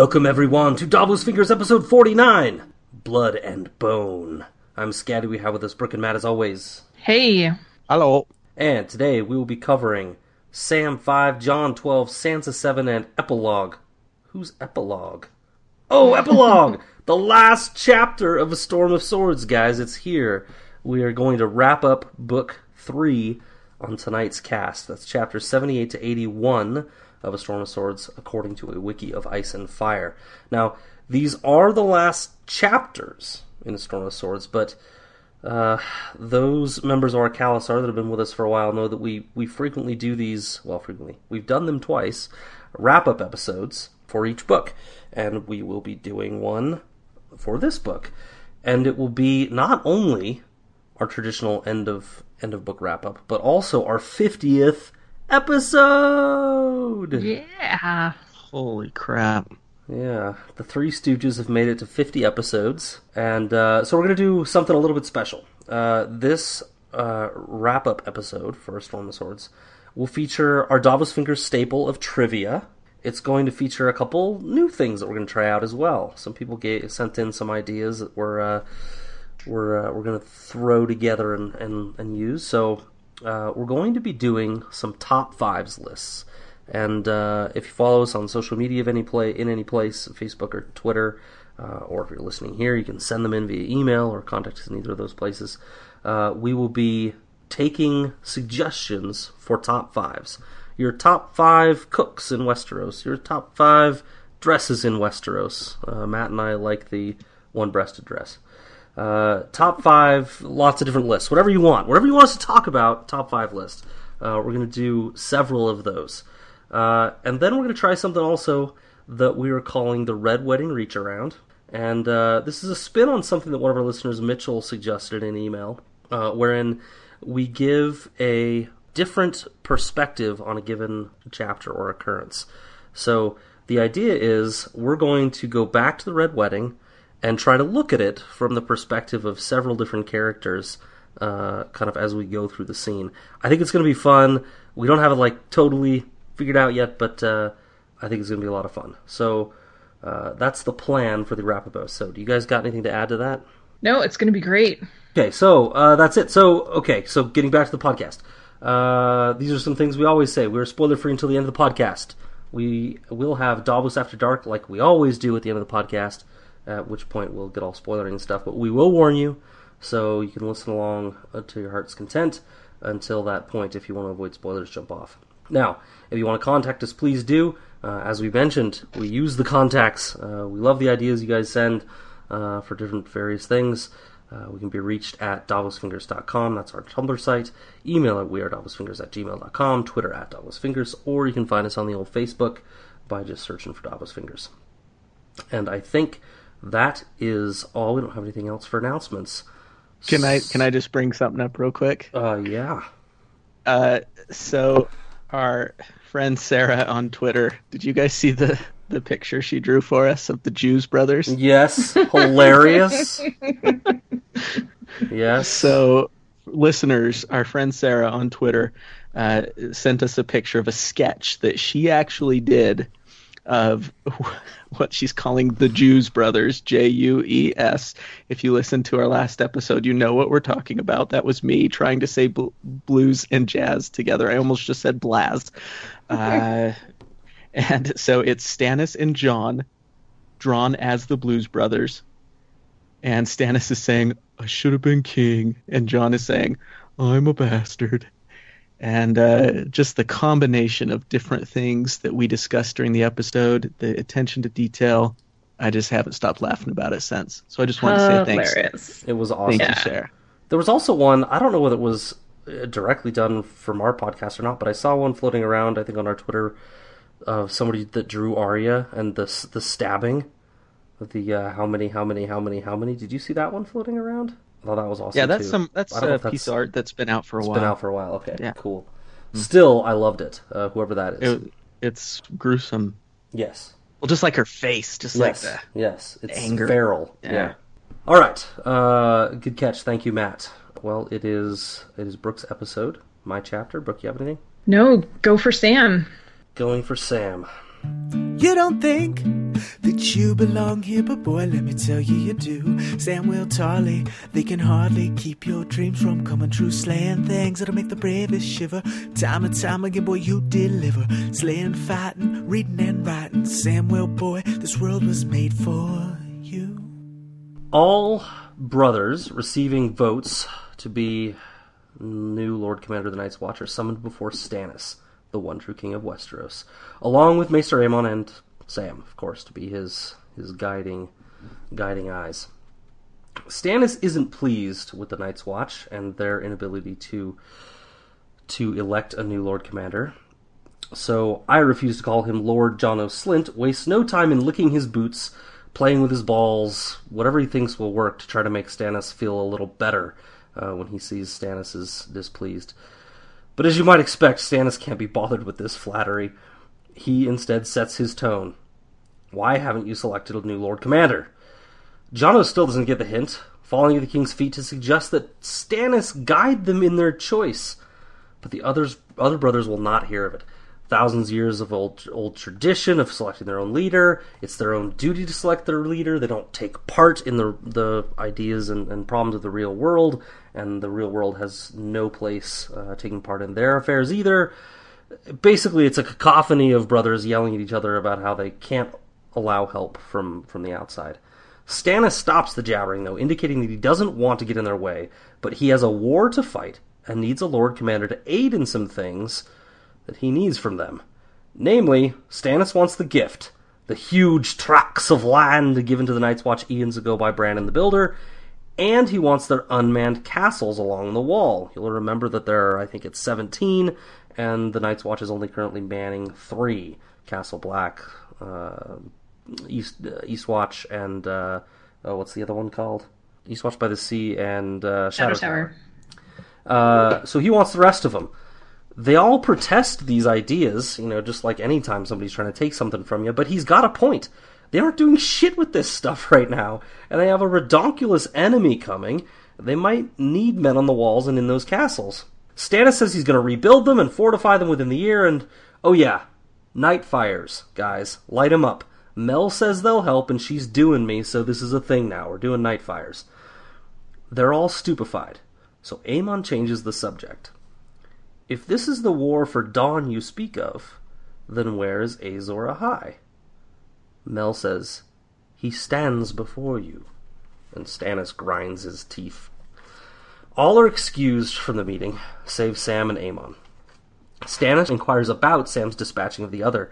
Welcome everyone to Davos Fingers episode 49 Blood and Bone. I'm Scatty, we have with us Brooke and Matt as always. Hey. Hello. And today we will be covering Sam 5, Jon 12, Sansa 7, and Epilogue. Who's Epilogue? Oh, Epilogue! the last chapter of A Storm of Swords, guys. It's here. We are going to wrap up book 3 on tonight's cast. That's chapter 78 to 81 of A Storm of Swords, according to a wiki of Ice and Fire. Now, these are the last chapters in A Storm of Swords, but uh, those members of our Khalasar that have been with us for a while know that we, we frequently do these, well, frequently, we've done them twice, wrap up episodes for each book. And we will be doing one for this book. And it will be not only our traditional end of end of book wrap up, but also our 50th episode. Yeah. Holy crap. Yeah, the Three Stooges have made it to 50 episodes, and uh, so we're going to do something a little bit special. Uh, this uh, wrap up episode for Storm of Swords will feature our Davos Fingers staple of trivia. It's going to feature a couple new things that we're going to try out as well. Some people gave, sent in some ideas that we're uh, we're uh, we're going to throw together and, and, and use. So uh, we're going to be doing some top fives lists. And uh, if you follow us on social media of any play in any place, Facebook or Twitter, uh, or if you're listening here, you can send them in via email or contact us in either of those places. Uh, we will be taking suggestions for top fives. Your top five cooks in Westeros. Your top five dresses in Westeros. Uh, Matt and I like the one-breasted dress. Uh, top five, lots of different lists. Whatever you want. Whatever you want us to talk about, top five list. Uh, we're going to do several of those. Uh, and then we're going to try something also that we are calling the Red Wedding Reach Around. And uh, this is a spin on something that one of our listeners, Mitchell, suggested in email, uh, wherein we give a different perspective on a given chapter or occurrence. So the idea is we're going to go back to the Red Wedding and try to look at it from the perspective of several different characters, uh, kind of as we go through the scene. I think it's going to be fun. We don't have it like totally figured out yet, but uh, I think it's going to be a lot of fun. So uh, that's the plan for the wrap up episode. Do you guys got anything to add to that? No, it's going to be great. Okay, so uh, that's it. So okay, so getting back to the podcast. Uh, these are some things we always say. We're spoiler free until the end of the podcast. We will have Davos After Dark like we always do at the end of the podcast, at which point we'll get all spoilery and stuff. But we will warn you, so you can listen along to your heart's content until that point. If you want to avoid spoilers, jump off. Now, if you want to contact us, please do. Uh, as we mentioned, we use the contacts. Uh, we love the ideas you guys send uh, for different various things. Uh, we can be reached at davosfingers.com. That's our Tumblr site. Email at wearedavosfingers at gmail.com. Twitter at davosfingers. Or you can find us on the old Facebook by just searching for Davos Fingers. And I think that is all. We don't have anything else for announcements. Can I can I just bring something up real quick? Uh, yeah. Uh, so our friend Sarah on Twitter, did you guys see the the picture she drew for us of the Jews brothers? Yes, hilarious. yes. So, listeners, our friend Sarah on Twitter uh, sent us a picture of a sketch that she actually did of what she's calling the Jews brothers, J U E S. If you listen to our last episode, you know what we're talking about. That was me trying to say bl- blues and jazz together. I almost just said blaz. Uh, and so it's Stannis and Jon drawn as the Blues Brothers. And Stannis is saying, I should have been king. And Jon is saying, I'm a bastard. And uh, just the combination of different things that we discussed during the episode, the attention to detail, I just haven't stopped laughing about it since. So I just wanted to say thanks. Hilarious. It was awesome. Thank Yeah. you, Sarah. There was also one, I don't know whether it was uh, directly done from our podcast or not, but I saw one floating around, I think on our Twitter, of somebody that drew Arya and the the stabbing. Of the uh, how many, how many, how many, how many. Did you see that one floating around? I thought that was awesome. Yeah, that's too. some that's I don't know a that's- piece of art that's been out for a It's while. been out for a while. Okay, Yeah. cool. Still, I loved it. Uh, whoever that is. It- it's gruesome. yes. Well, just like her face, just like Yes. the Yes. It's anger. feral. Yeah. Yeah. All right. Uh, good catch. Thank you, Matt. Well, it is it is Brooke's episode, my chapter. Brooke, you have anything? No, go for Sam. Going for Sam. You don't think that you belong here, but boy, let me tell you, you do. Samuel Tarly, they can hardly keep your dreams from coming true. Slaying things that'll make the bravest shiver. Time and time again, boy, you deliver. Slaying, fighting, reading, and writing. Samuel, boy, this world was made for you. All brothers receiving votes to be new Lord Commander of the Night's Watch are summoned before Stannis, the one true king of Westeros, along with Maester Aemon and Sam, of course, to be his his guiding guiding eyes. Stannis isn't pleased with the Night's Watch and their inability to to elect a new Lord Commander. So I refuse to call him Lord Janos Slynt, wastes no time in licking his boots, playing with his balls, whatever he thinks will work to try to make Stannis feel a little better uh, when he sees Stannis is displeased. But as you might expect, Stannis can't be bothered with this flattery. He instead sets his tone. Why haven't you selected a new Lord Commander? Janos still doesn't get the hint, falling at the king's feet to suggest that Stannis guide them in their choice. But the others, other brothers will not hear of it. Thousands of years of old old tradition of selecting their own leader. It's their own duty to select their leader. They don't take part in the the ideas and, and problems of the real world, and the real world has no place uh, taking part in their affairs either. Basically, it's a cacophony of brothers yelling at each other about how they can't allow help from from the outside. Stannis stops the jabbering, though, indicating that he doesn't want to get in their way, but he has a war to fight and needs a Lord Commander to aid in some things that he needs from them. Namely, Stannis wants the gift, the huge tracts of land given to the Night's Watch eons ago by Brandon the Builder, and he wants their unmanned castles along the wall. You'll remember that there are, I think it's 17, and the Night's Watch is only currently manning three Castle Black, uh, East uh, Eastwatch, and uh, oh, what's the other one called? Eastwatch by the Sea and uh, Shadow, Shadow Tower. Uh, so he wants the rest of them. They all protest these ideas, you know, just like any time somebody's trying to take something from you. But he's got a point. They aren't doing shit with this stuff right now, and they have a redonkulous enemy coming. They might need men on the walls and in those castles. Stannis says he's going to rebuild them and fortify them within the year, and oh yeah, night fires, guys, light 'em up. Mel says they'll help, and she's doing me, so this is a thing now. We're doing night fires. They're all stupefied, so Aemon changes the subject. If this is the war for Dawn you speak of, then where is Azor Ahai? Mel says, He stands before you. And Stannis grinds his teeth. All are excused from the meeting, save Sam and Aemon. Stannis inquires about Sam's dispatching of the other.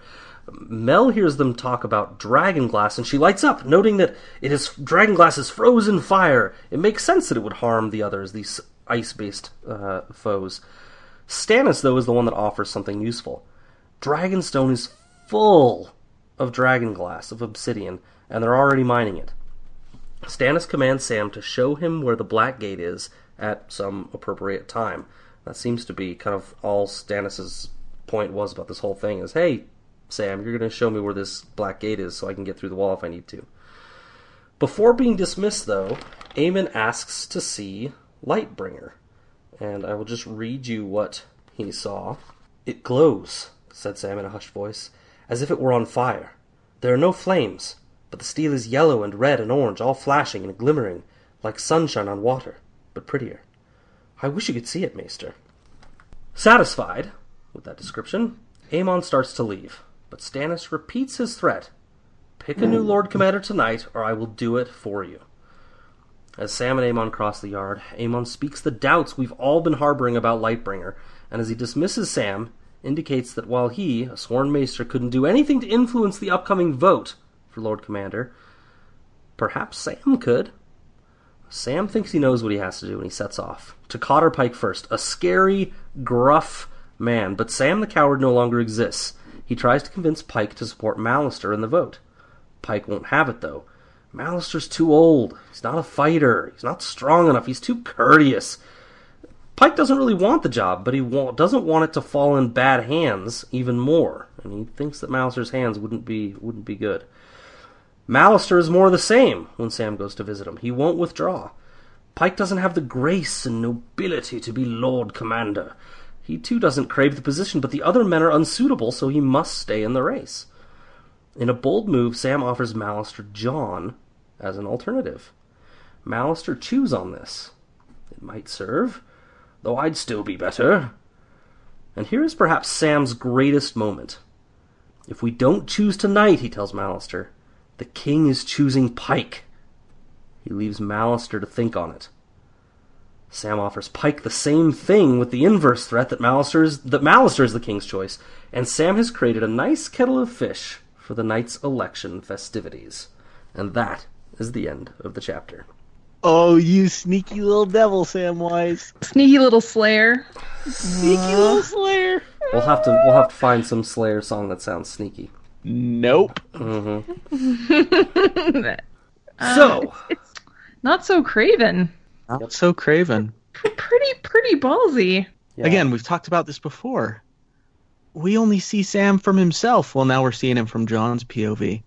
Mel hears them talk about dragonglass, and she lights up, noting that it is dragonglass is frozen fire. It makes sense that it would harm the others, these ice-based uh, foes. Stannis, though, is the one that offers something useful. Dragonstone is full of dragonglass, of obsidian, and they're already mining it. Stannis commands Sam to show him where the Black Gate is at some appropriate time. That seems to be kind of all Stannis's point was about this whole thing is, hey, Sam, you're going to show me where this Black Gate is so I can get through the wall if I need to. Before being dismissed, though, Aemon asks to see Lightbringer, and I will just read you what he saw. It glows, said Sam in a hushed voice, as if it were on fire. There are no flames, but the steel is yellow and red and orange, all flashing and glimmering, like sunshine on water, but prettier. I wish you could see it, Maester. Satisfied with that description, Aemon starts to leave, but Stannis repeats his threat Pick a new Lord Commander tonight, or I will do it for you. As Sam and Aemon cross the yard, Aemon speaks the doubts we've all been harboring about Lightbringer, and as he dismisses Sam, indicates that while he, a sworn maester, couldn't do anything to influence the upcoming vote for Lord Commander, perhaps Sam could. Sam thinks he knows what he has to do, and he sets off. To Cotter Pike first, a scary, gruff man, but Sam the coward no longer exists. He tries to convince Pike to support Mallister in the vote. Pike won't have it, though. Mallister's too old. He's not a fighter. He's not strong enough. He's too courteous. Pike doesn't really want the job, but he wa- doesn't want it to fall in bad hands even more, and he thinks that Mallister's hands wouldn't be wouldn't be good. Mallister is more the same when Sam goes to visit him. He won't withdraw. Pike doesn't have the grace and nobility to be Lord Commander. He too doesn't crave the position, but the other men are unsuitable, so he must stay in the race. In a bold move, Sam offers Mallister Jon as an alternative. Mallister chews on this. It might serve, though I'd still be better. And here is perhaps Sam's greatest moment. If we don't choose tonight, he tells Mallister, the king is choosing Pike. He leaves Mallister to think on it. Sam offers Pike the same thing with the inverse threat that Mallister is, that Mallister is the king's choice, and Sam has created a nice kettle of fish for the night's election festivities. And that is the end of the chapter. Oh, you sneaky little devil, Samwise. Sneaky little Slayer. Sneaky little slayer. We'll have to we'll have to find some Slayer song that sounds sneaky. Nope. Mm-hmm. So, uh, Not so craven. Not so craven. Pretty, pretty ballsy. yeah. Again, we've talked about this before. We only see Sam from himself. Well, now we're seeing him from Jon's POV.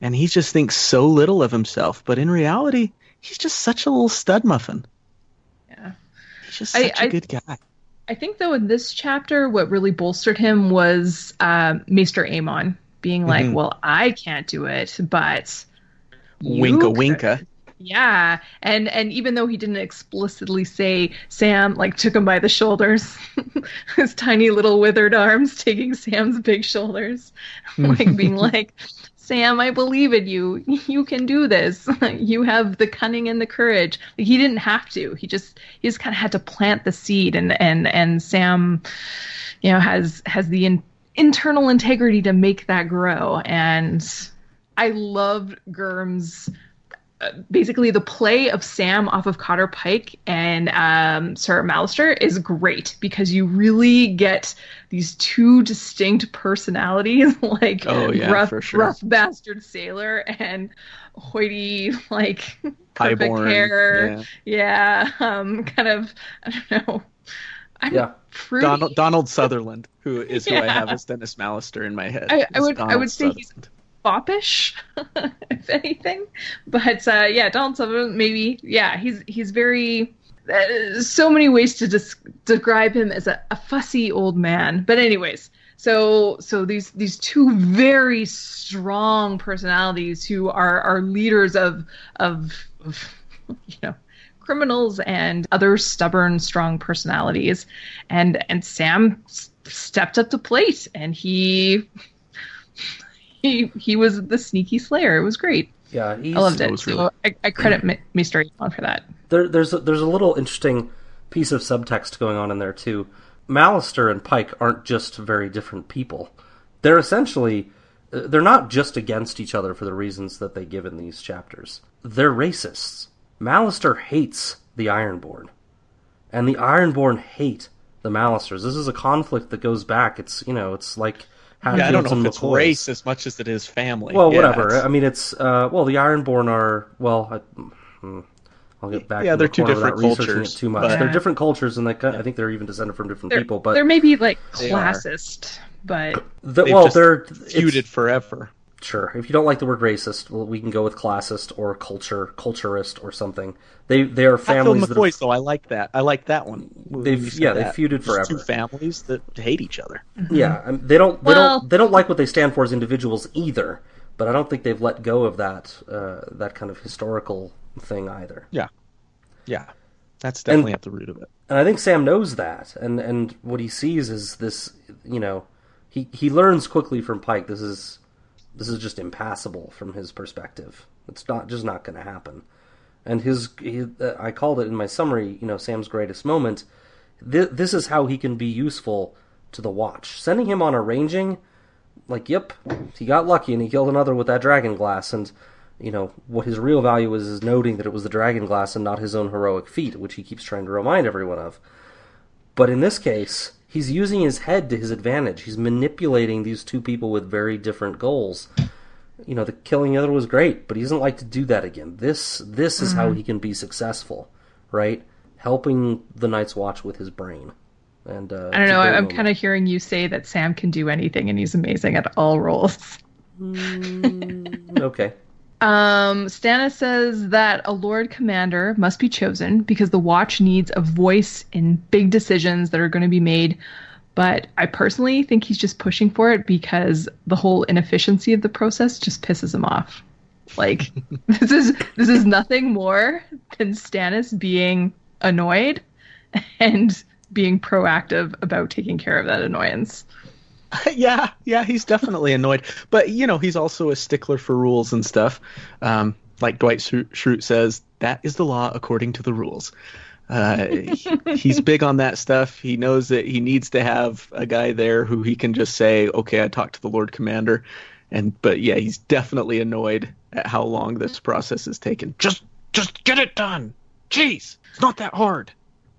And he just thinks so little of himself. But in reality, he's just such a little stud muffin. Yeah. He's just such a I- good guy. I think though in this chapter, what really bolstered him was um, Maester Aemon being like, Mhm. "Well, I can't do it, but Winka could." winka. Yeah, and and even though he didn't explicitly say, Sam like took him by the shoulders, his tiny little withered arms taking Sam's big shoulders, like being like, Sam, I believe in you. You can do this. you have the cunning and the courage. Like, he didn't have to. He just he just kind of had to plant the seed, and and and Sam, you know, has has the in, internal integrity to make that grow. And I loved Gurm's uh, basically the play of Sam off of Cotter Pike and um, Sir Mallister is great because you really get these two distinct personalities, like Oh, yeah, rough, sure. rough bastard sailor and hoity, like perfect Highborn. hair. Yeah. Yeah, um, kind of. I don't know. I'm Yeah. pretty. Donald, Donald Sutherland, who is who I Yeah. have as Denys Mallister in my head. I- I is would- I would say he's- Sutherland. Foppish, if anything. But uh, yeah, Donald Sutherland, maybe. Yeah, he's he's very. Uh, so many ways to des- describe him as a, a fussy old man. But anyways, so so these these two very strong personalities who are are leaders of of, of you know criminals and other stubborn strong personalities and and Sam s- stepped up to plate and he he he was the sneaky slayer. It was great. yeah, he's, I loved it. was So really- I, I credit Mi- Mr. Aemon for that. there, there's a, there's a little interesting piece of subtext going on in there too. Mallister and Pike aren't just very different people. They're essentially uh, they're not just against each other for the reasons that they give in these chapters. They're racists. Mallister hates the Ironborn, and the Ironborn hate the Mallisters. This is a conflict that goes back. It's you know it's like Yeah, I don't know and if it's McCoys. race as much as it is family. Well, Yeah, whatever. it's- I mean, it's uh, well, the Ironborn are well. I, hmm, I'll get back. Yeah, to they're two different researching cultures, It too much. but- They're different cultures, and they, ki- I think they're even descended from different They're, people. But they're maybe like classist, but the, well, just they're feuded it's- forever. Sure, if you don't like the word racist, well, we can go with classist or culture, culturist or something. They they are Hatfield families that McCoys, have, though, I like that. I like that one. They've- you said yeah, they've that. feuded Just Two families that hate each other. yeah. I mean, they don't they Well- don't they don't like what they stand for as individuals either. But I don't think they've let go of that uh, that kind of historical thing either. Yeah, yeah, that's definitely at the root of it. And I think Sam knows that, and and what he sees is this. You know, he he learns quickly from Pike. This is this is just impassable from his perspective. It's not just not going to happen. And his, he, uh, I called it in my summary. You know, Sam's greatest moment. Th- this is how he can be useful to the Watch. Sending him on a ranging, like, yep, he got lucky and he killed another with that dragon glass. And you know what his real value is is noting that it was the dragon glass and not his own heroic feat, which he keeps trying to remind everyone of. But in this case, he's using his head to his advantage. He's manipulating these two people with very different goals. You know, the killing the other was great, but he doesn't like to do that again. This this is how he can be successful, right? Helping the Night's Watch with his brain. And uh, I don't know. I'm kind of hearing you say that Sam can do anything and he's amazing at all roles. of okay. Um, Stannis says that a Lord Commander must be chosen because the Watch needs a voice in big decisions that are going to be made But I personally think he's just pushing for it because the whole inefficiency of the process just pisses him off. Like this is this is nothing more than Stannis being annoyed and being proactive about taking care of that annoyance. yeah, yeah, he's definitely annoyed. But you know, he's also a stickler for rules and stuff. Um, like Dwight Schrute says, that is the law according to the rules. Uh, he's big on that stuff. He knows that he needs to have a guy there who he can just say, "Okay, I talked to the Lord Commander," and but yeah, he's definitely annoyed at how long this process has taken. Just, just get it done. Jeez, it's not that hard.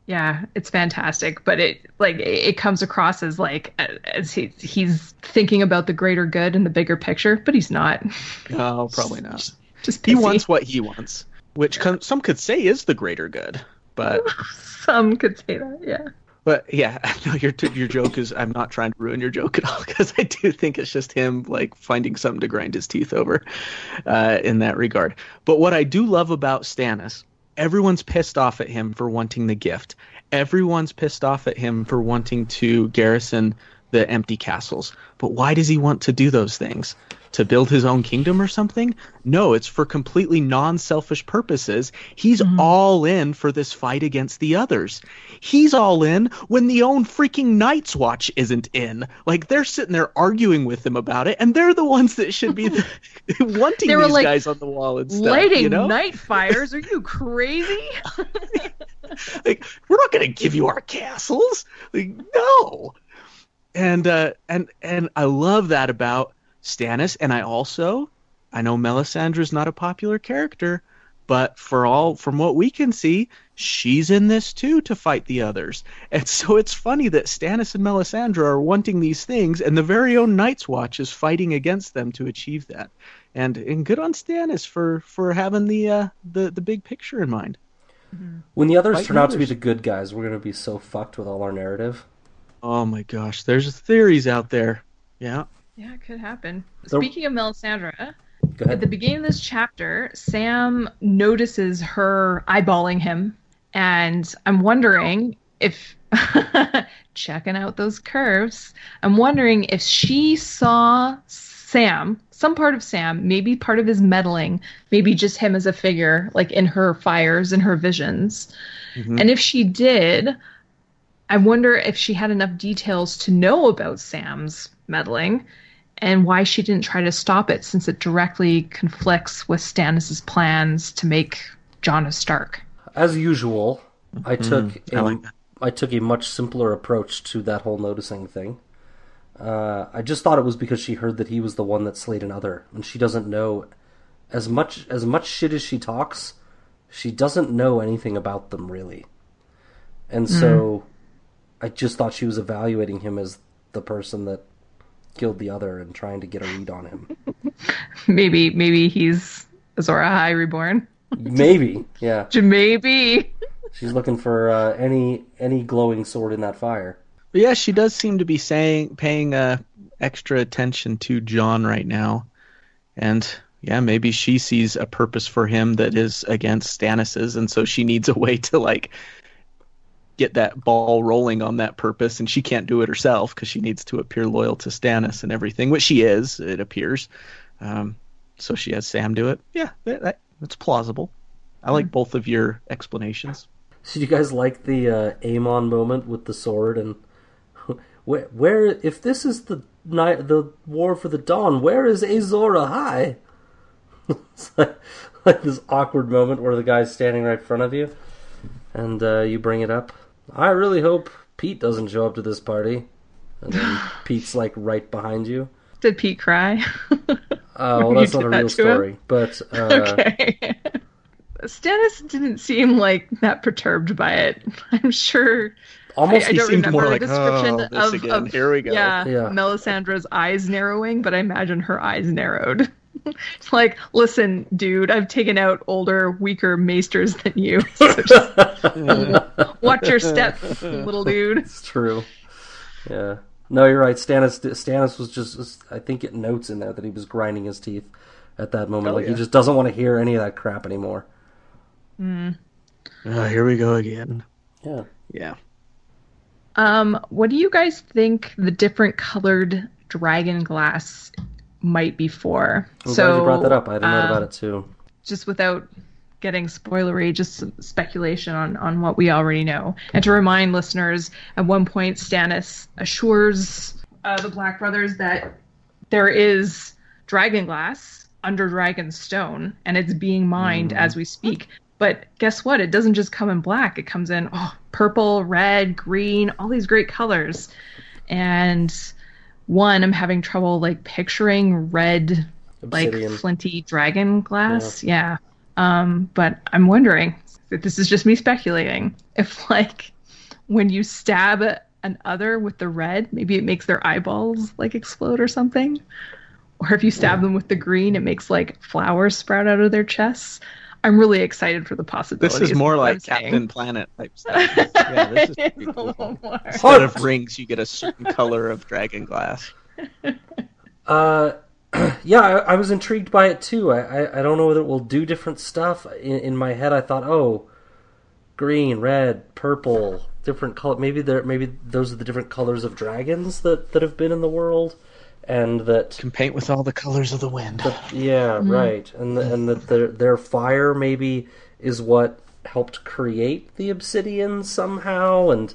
Yeah, it's fantastic, but it like it comes across as like as he, he's thinking about the greater good and the bigger picture, but he's not. No, probably not. Just, just he wants what he wants, which some could say is the greater good but some could say that, yeah. But yeah, no, your your joke is I'm not trying to ruin your joke at all because I do think it's just him like finding something to grind his teeth over, uh, in that regard. But what I do love about Stannis, everyone's pissed off at him for wanting the gift. Everyone's pissed off at him for wanting to garrison the empty castles. But why does he want to do those things? To build his own kingdom or something. No, it's for completely non-selfish purposes. He's mm-hmm. all in for this fight against the others. He's all in when the own freaking Night's Watch isn't in. Like they're sitting there arguing with him about it, and they're the ones that should be the, wanting they these like, guys on the wall and stuff. Lighting you know? night fires? Are you crazy? like we're not going to give you our castles. Like no. And uh, and and I love that about Stannis, and I also I know Melisandre's not a popular character, but for all from what we can see, she's in this too to fight the others. And so it's funny that Stannis and Melisandre are wanting these things, and the very own Night's Watch is fighting against them to achieve that. And and good on Stannis for for having the uh, the the big picture in mind. When the others turn out to be the good guys, we're gonna be so fucked with all our narrative. Oh my gosh, there's theories out there. Yeah. Yeah, it could happen. So, Speaking of Melisandre, at the beginning of this chapter, Sam notices her eyeballing him, and I'm wondering if checking out those curves. I'm wondering if she saw Sam, some part of Sam, maybe part of his meddling, maybe just him as a figure, like in her fires and her visions. Mm-hmm. And if she did, I wonder if she had enough details to know about Sam's meddling and why she didn't try to stop it since it directly conflicts with Stannis' plans to make Jon a Stark. As usual, I mm, took mm, a, I, like I, took a much simpler approach to that whole noticing thing. Uh, I just thought it was because she heard that he was the one that slayed another, and she doesn't know as much as much shit as she talks. She doesn't know anything about them really, and so mm. I just thought she was evaluating him as the person that killed the other and trying to get a read on him. maybe maybe he's Azor Ahai reborn. maybe, yeah. Maybe. She's looking for uh, any any glowing sword in that fire. But yeah, she does seem to be saying paying uh, extra attention to Jon right now, and yeah, maybe she sees a purpose for him that is against Stannis's, and so she needs a way to like get that ball rolling on that purpose, and she can't do it herself because she needs to appear loyal to Stannis and everything, which she is, it appears. Um, so she has Sam do it. Yeah, that, that, that's plausible. I like both of your explanations. So you guys like the uh, Aemon moment with the sword and where, where if this is the night the war for the dawn, where is Azor Ahai? it's like, like this awkward moment where the guy's standing right in front of you, and uh, you bring it up. I really hope Pete doesn't show up to this party. And then Pete's like right behind you. Did Pete cry? uh, well, that's not a real story. Him? But uh, okay. Stannis didn't seem like that perturbed by it. I'm sure. Almost, I, I he seemed more like, oh, of. Of, Here we go. Yeah, yeah, Melisandre's eyes narrowing, but I imagine her eyes narrowed. it's like, listen, dude, I've taken out older, weaker maesters than you. So just watch your step, little dude. It's true. Yeah. No, you're right. Stannis, Stannis was just, I think it notes in there that he was grinding his teeth at that moment. Oh, like, yeah. he just doesn't want to hear any of that crap anymore. Mm. Uh, here we go again. Yeah. Yeah. Um, what do you guys think the different colored dragon glass might be for? I'm glad you brought that up. I uh, about it too. just without getting spoilery, just some speculation on, on what we already know. And to remind listeners, at one point, Stannis assures uh, the Black Brothers that there is dragon glass under Dragonstone, and it's being mined as we speak. But guess what? It doesn't just come in black. It comes in oh, purple, red, green, all these great colors. And one, I'm having trouble like picturing red Obsidian. like flinty dragon glass. Yeah. Um, but I'm wondering if this is just me speculating. If like when you stab an other with the red, maybe it makes their eyeballs like explode or something. Or if you stab them with the green, it makes like flowers sprout out of their chests. I'm really excited for the possibilities. This is more like I'm saying. Captain Planet type stuff. yeah, this is It's pretty a cool. little more. Instead of rings, you get a certain color of dragon glass. Uh, yeah, I, I was intrigued by it too. I, I, I don't know whether it will do different stuff. In, in my head, I thought, oh, green, red, purple, different color. Maybe there, maybe those are the different colors of dragons that, that have been in the world, and that Can paint with all the colors of the wind. yeah, right, and the, and that their their fire maybe is what helped create the obsidian somehow, and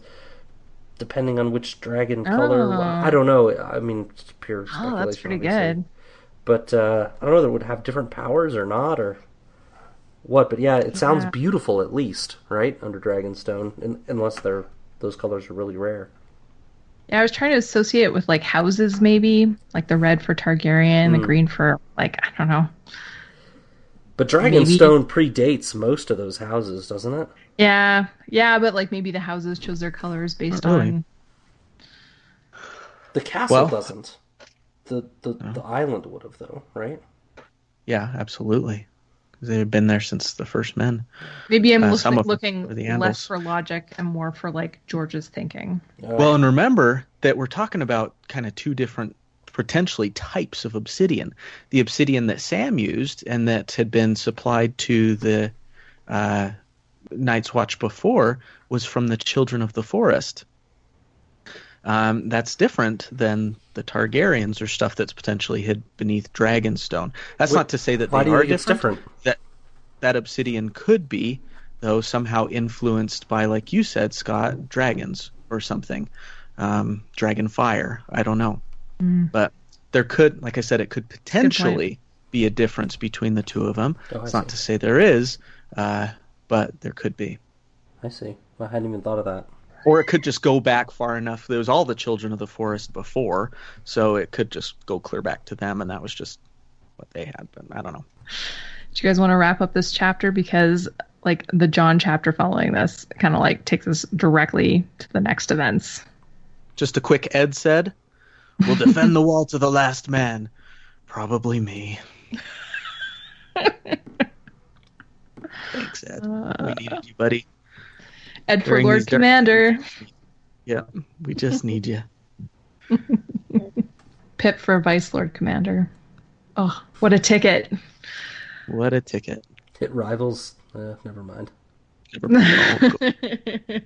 depending on which dragon color, Oh. I don't know. I mean, it's pure speculation. Oh, that's pretty obviously. good. But uh, I don't know whether it would have different powers or not, or what. But yeah, it sounds Yeah. beautiful at least, right? Under Dragonstone, un- unless they're those colors are really rare. Yeah, I was trying to associate it with like houses, maybe like the red for Targaryen, the Hmm. green for like I don't know. But Dragonstone predates most of those houses, doesn't it? Yeah, yeah, but like maybe the houses chose their colors based really. on. The castle Well- doesn't. The the, the island would have though, right? Yeah, absolutely. 'Cause They've been there since the first men. Maybe I'm Uh, look- some of them looking were the less for logic and more for like George's thinking. Uh, Well, and remember that we're talking about kind of two different potentially types of obsidian. The obsidian that Sam used and that had been supplied to the uh, Night's Watch before was from the Children of the Forest. Um, that's different than the Targaryens or stuff that's potentially hid beneath Dragonstone. That's Wh- not to say that why they do you are think it's different. different? That that obsidian could be, though, somehow influenced by, like you said, Scott, dragons or something, um, dragon fire. I don't know, Mm. but there could, like I said, it could potentially be a difference between the two of them. Oh, it's not to say there is, uh, but there could be. I see. I hadn't even thought of that. Or it could just go back far enough. There was all the children of the forest before, so it could just go clear back to them, and that was just what they had. But I don't know. Do you guys want to wrap up this chapter because like the Jon chapter following this kind of like takes us directly to the next events. Just a quick Ed said, We'll defend the wall to the last man. Probably me. Thanks, Ed. we needed you, buddy. Ed for Lord these dark- Commander, Yeah, we just need you. Pip for Vice Lord Commander. Oh, what a ticket! What a ticket. Hit rivals. Uh, never mind. Never mind.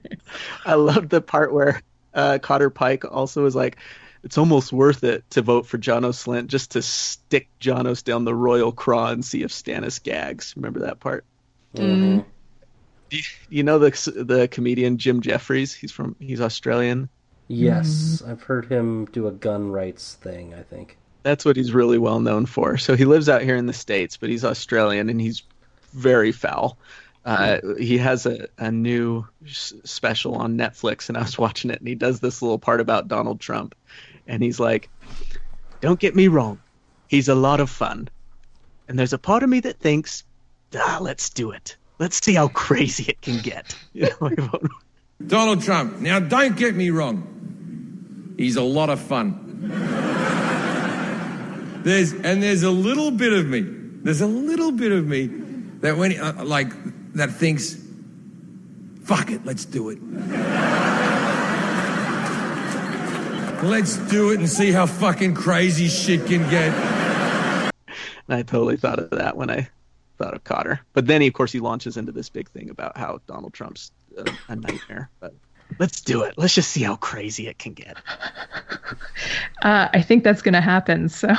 I love the part where uh, Cotter Pike also is like, it's almost worth it to vote for Janos Slynt just to stick Janos down the royal craw and see if Stannis gags. Remember that part? Mhm. You know the the comedian Jim Jefferies? He's from he's Australian. Yes, I've heard him do a gun rights thing. I think. That's what he's really well known for. So he lives out here in the states, but he's Australian and he's very foul. Uh, he has a, a new s- special on Netflix, and I was watching it, and he does this little part about Donald Trump, and he's like, "Don't get me wrong, he's a lot of fun, and there's a part of me that thinks, ah, let's do it. Let's see how crazy it can get." You know, Donald Trump. Now, don't get me wrong. He's a lot of fun. There's and there's a little bit of me. There's a little bit of me that when uh, like that thinks, "Fuck it, let's do it." let's do it and see how fucking crazy shit can get. And I totally thought of that when I thought of Cotter. But then, he, of course, he launches into this big thing about how Donald Trump's a, a nightmare. But Let's do it. Let's just see how crazy it can get. Uh, I think that's going to happen. So,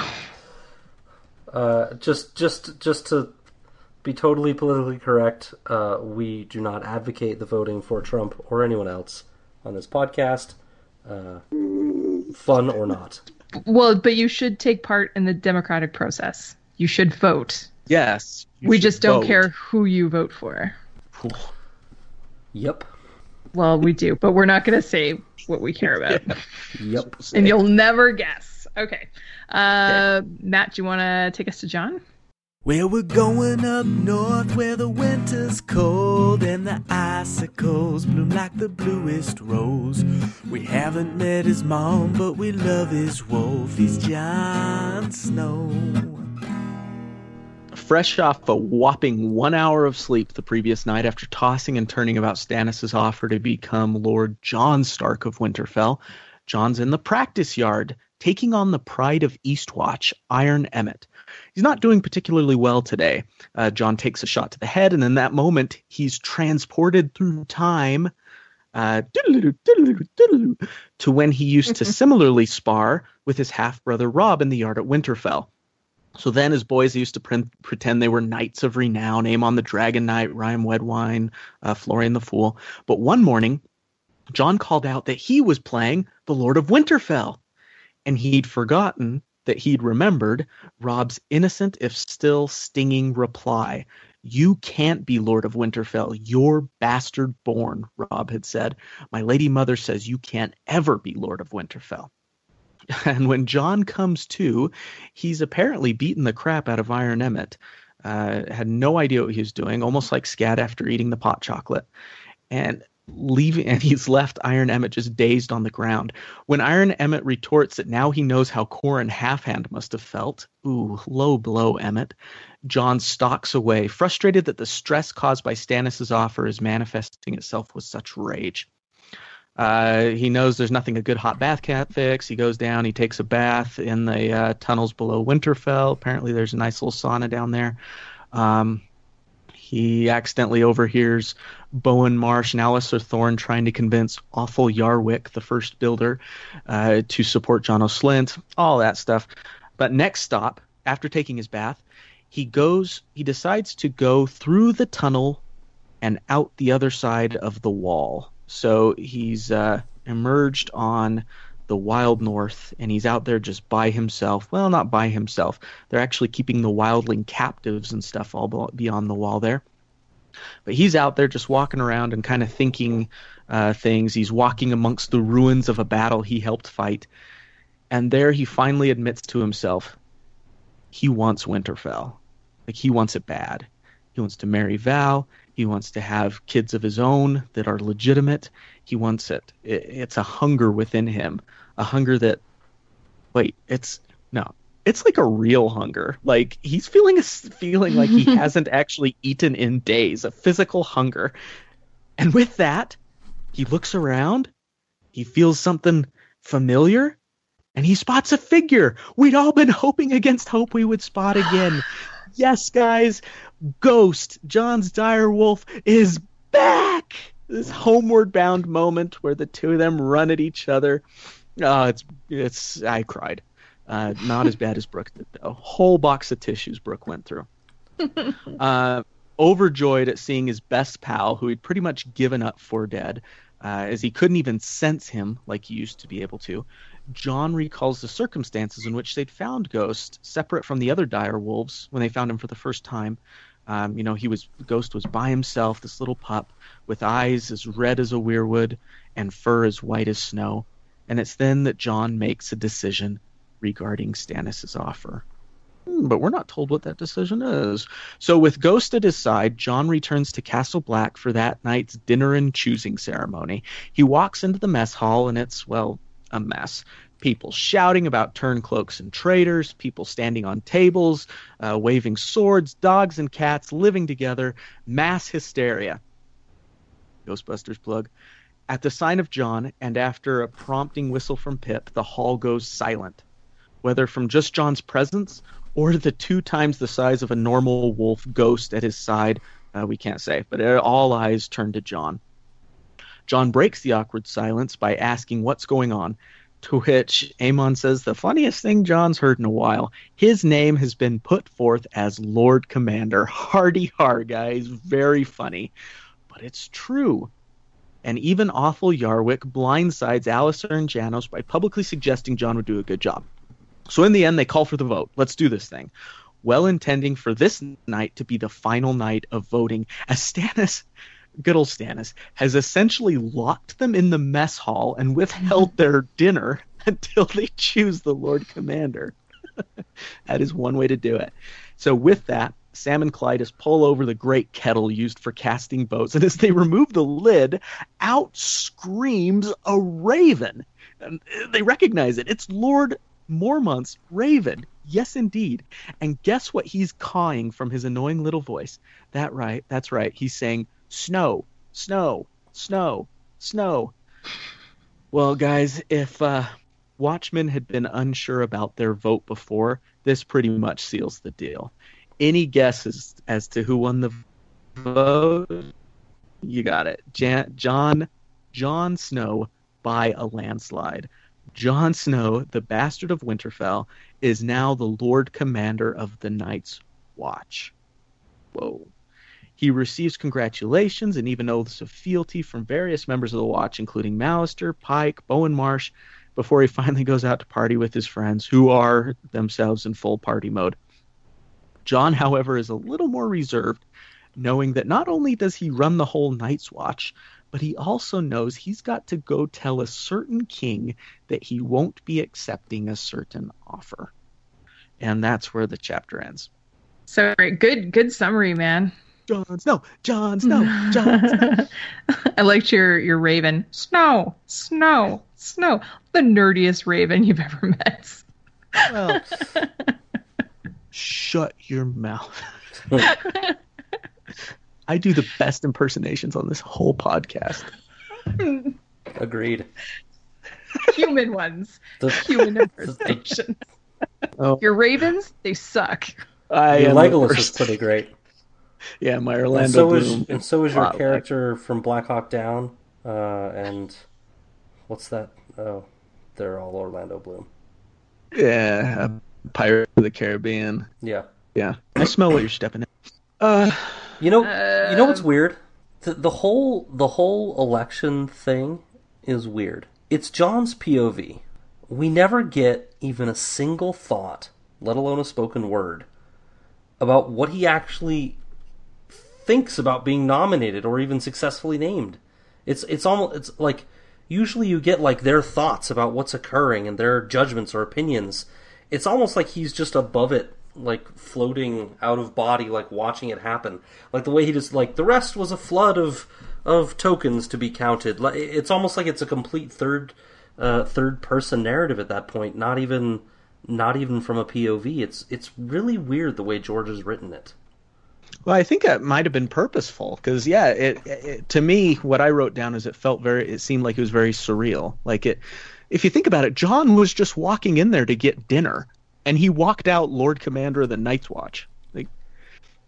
Uh, just, just, just to be totally politically correct, uh, we do not advocate the voting for Trump or anyone else on this podcast, uh, fun or not. well, but you should take part in the democratic process. You should vote. Yes. we just don't vote. care who you vote for. Yep, Well, we do, but we're not going to say what we care about, yep. and you'll never guess. Okay, uh, Matt, do you want to take us to Jon? Well, we're going up north where the winter's cold and the icicles bloom like the bluest rose. We haven't met his mom, but we love his wolf. He's Jon Snow. Fresh off a whopping one hour of sleep the previous night after tossing and turning about Stannis' offer to become Lord Jon Stark of Winterfell, Jon's in the practice yard, taking on the pride of Eastwatch, Iron Emmett. He's not doing particularly well today. Uh, Jon takes a shot to the head, and in that moment, he's transported through time uh, to when he used to similarly spar with his half brother Robb in the yard at Winterfell. So then, as boys, they used to pre- pretend they were knights of renown, Aemon the Dragon Knight, Ryam Redwyne, uh, Florian the Fool. But one morning, Jon called out that he was playing the Lord of Winterfell, and he'd forgotten that he'd remembered Robb's innocent, if still stinging reply. You can't be Lord of Winterfell. You're bastard born, Rob had said. My lady mother says you can't ever be Lord of Winterfell. And when Jon comes to, he's apparently beaten the crap out of Iron Emmett. Uh, had no idea what he was doing, almost like Scat after eating the pot chocolate. And leaving and he's left Iron Emmett just dazed on the ground. When Iron Emmett retorts that now he knows how Qhorin Halfhand must have felt, ooh, low blow, Emmett. Jon stalks away, frustrated that the stress caused by Stannis's offer is manifesting itself with such rage. Uh, he knows there's nothing a good hot bath can't fix. He goes down, he takes a bath in the uh, tunnels below Winterfell. Apparently, there's a nice little sauna down there. Um, he accidentally overhears Bowen Marsh and Alliser Thorne trying to convince Othell Yarwyck, the first builder, uh, to support Janos Slynt, all that stuff. But next stop, after taking his bath, he goes. He decides to go through the tunnel and out the other side of the wall. So he's uh, emerged on the wild north and he's out there just by himself. Well, not by himself. They're actually keeping the wildling captives and stuff all beyond the wall there. But he's out there just walking around and kind of thinking uh, things. He's walking amongst the ruins of a battle he helped fight. And there he finally admits to himself he wants Winterfell. Like he wants it bad. He wants to marry Val. He wants to have kids of his own that are legitimate. He wants it. it. It's a hunger within him, a hunger that, wait, it's no, it's like a real hunger. Like he's feeling a feeling like he hasn't actually eaten in days, a physical hunger. And with that, he looks around. He feels something familiar, and he spots a figure we'd all been hoping against hope we would spot again. yes, guys, Ghost, Jon's dire wolf, is back. This homeward bound moment where the two of them run at each other. Oh, it's it's I cried. Uh, not as bad as Brooke did though. Whole box of tissues Brooke went through. uh, overjoyed at seeing his best pal, who he'd pretty much given up for dead, uh, as he couldn't even sense him like he used to be able to. Jon recalls the circumstances in which they'd found Ghost, separate from the other dire wolves when they found him for the first time. Um, you know, he was Ghost was by himself, this little pup with eyes as red as a weirwood and fur as white as snow. And it's then that Jon makes a decision regarding Stannis's offer. Hmm, But we're not told what that decision is. So, with Ghost at his side, Jon returns to Castle Black for that night's dinner and choosing ceremony. He walks into the mess hall, and it's, well, a mess. People shouting about turncloaks and traitors, people standing on tables, uh, waving swords, dogs and cats living together, mass hysteria. Ghostbusters plug. At the sign of Jon, and after a prompting whistle from Pip, the hall goes silent. Whether from just Jon's presence or the two times the size of a normal wolf ghost at his side, uh, we can't say, but all eyes turn to Jon. Jon breaks the awkward silence by asking what's going on, to which Aemon says the funniest thing Jon's heard in a while. His name has been put forth as Lord Commander. Hardy har, guys. Very funny. But it's true. And even Othell Yarwyck blindsides Alliser and Janos by publicly suggesting Jon would do a good job. So in the end, they call for the vote. Let's do this thing. Well intending for this night to be the final night of voting, as Stannis good old Stannis, has essentially locked them in the mess hall and withheld their dinner until they choose the Lord Commander. that is one way to do it. So, with that, Sam and Clydas pull over the great kettle used for casting boats, and as they remove the lid, out screams a raven. And they recognize it. It's Lord Mormont's raven. Yes, indeed. And guess what he's cawing from his annoying little voice? That right. That's right. He's saying, snow, snow, snow, snow. Well, guys, if uh, Watchmen had been unsure about their vote before, this pretty much seals the deal. Any guesses as to who won the vote? You got it. Jan- John Jon Snow by a landslide. Jon Snow, the bastard of Winterfell, is now the Lord Commander of the Night's Watch. Whoa. He receives congratulations and even oaths of fealty from various members of the Watch, including Mallister, Pike, Bowen Marsh, before he finally goes out to party with his friends, who are themselves in full party mode. Jon, however, is a little more reserved, knowing that not only does he run the whole Night's Watch, but he also knows he's got to go tell a certain king that he won't be accepting a certain offer. And that's where the chapter ends. So good good summary, man. Jon Snow, Jon Snow, Jon Snow. I liked your your raven. Snow, snow, snow. The nerdiest raven you've ever met. Well, shut your mouth. I do the best impersonations on this whole podcast. Agreed. Human ones. The, Human impersonations. Oh. Your ravens, they suck. I your am the Legolas is pretty great. Yeah, my And Orlando so Bloom. is and so is your Spotlight. character from Black Hawk Down. Uh, and what's that? Oh, they're all Orlando Bloom. Yeah, a Pirate of the Caribbean. Yeah. Yeah, I smell what you're stepping in. Uh, You know, you know what's Um, weird? The, the whole the whole election thing is weird. It's Jon's POV. We never get even a single thought, let alone a spoken word, about what he actually thinks about being nominated or even successfully named. It's it's almost it's like usually you get like their thoughts about what's occurring and their judgments or opinions. It's almost like he's just above it, like floating out of body, like watching it happen. Like the way he just like the rest was a flood of of tokens to be counted. It's almost like it's a complete third uh, third person narrative at that point. Not even not even from a POV. It's it's really weird the way George has written it. Well, I think that might have been purposeful because, yeah, it, it to me what I wrote down is it felt very. It seemed like it was very surreal. Like it, if you think about it, Jon was just walking in there to get dinner, and he walked out Lord Commander of the Night's Watch. Like,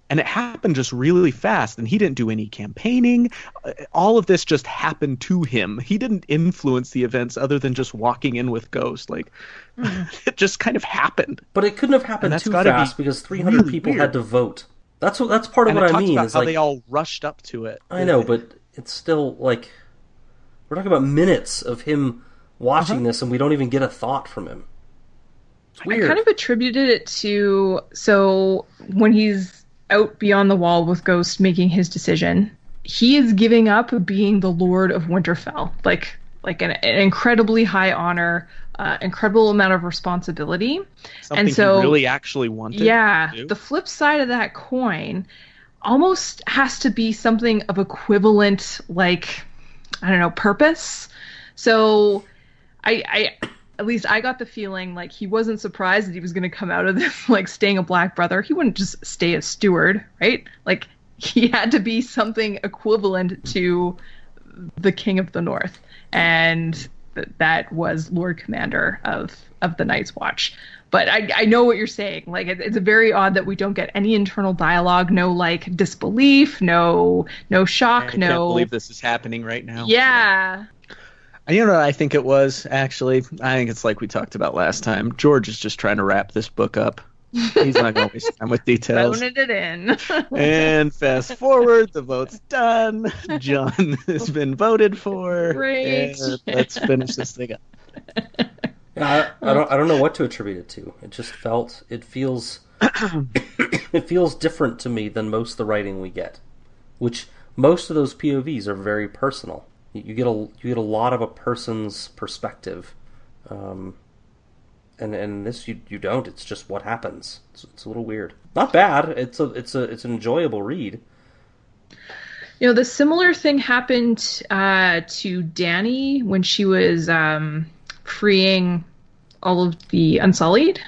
and it happened just really fast, and he didn't do any campaigning. Uh, All of this just happened to him. He didn't influence the events other than just walking in with Ghost. Like, it just kind of happened. But it couldn't have happened too gotta be fast because 300 really people weird. had to vote. That's what that's part of and what it I mean. about Is how like they all rushed up to it. I know, but it's still like we're talking about minutes of him watching Uh-huh. this, and we don't even get a thought from him. It's weird. I kind of attributed it to so when he's out beyond the wall with Ghost making his decision, he is giving up being the Lord of Winterfell, like like an, an incredibly high honor, uh, incredible amount of responsibility. Something and so he really actually wanted. yeah, the flip side of that coin almost has to be something of equivalent, like I don't know, purpose. So, I, I at least I got the feeling like he wasn't surprised that he was going to come out of this like staying a black brother. He wouldn't just stay a steward, right? Like he had to be something equivalent to the king of the north. And that that was Lord Commander of of the Night's Watch. But I, I know what you're saying. Like it, it's very odd that we don't get any internal dialogue, no like disbelief, no no shock, I no. can't believe this is happening right now. Yeah, You know what I think it was, actually? I think it's like we talked about last time. George is just trying to wrap this book up. He's not going to waste time with details. phoning it in. And fast forward, the vote's done. Jon has been voted for. Great. Let's finish this thing up. I, I don't I don't know what to attribute it to. It just felt it feels it feels different to me than most of the writing we get, which most of those POVs are very personal. You, you get a you get a lot of a person's perspective, um, and and this you you don't. It's just what happens. It's, it's a little weird. Not bad. It's a it's a it's an enjoyable read. You know, the similar thing happened uh, to Dany when she was um, freeing all of the Unsullied.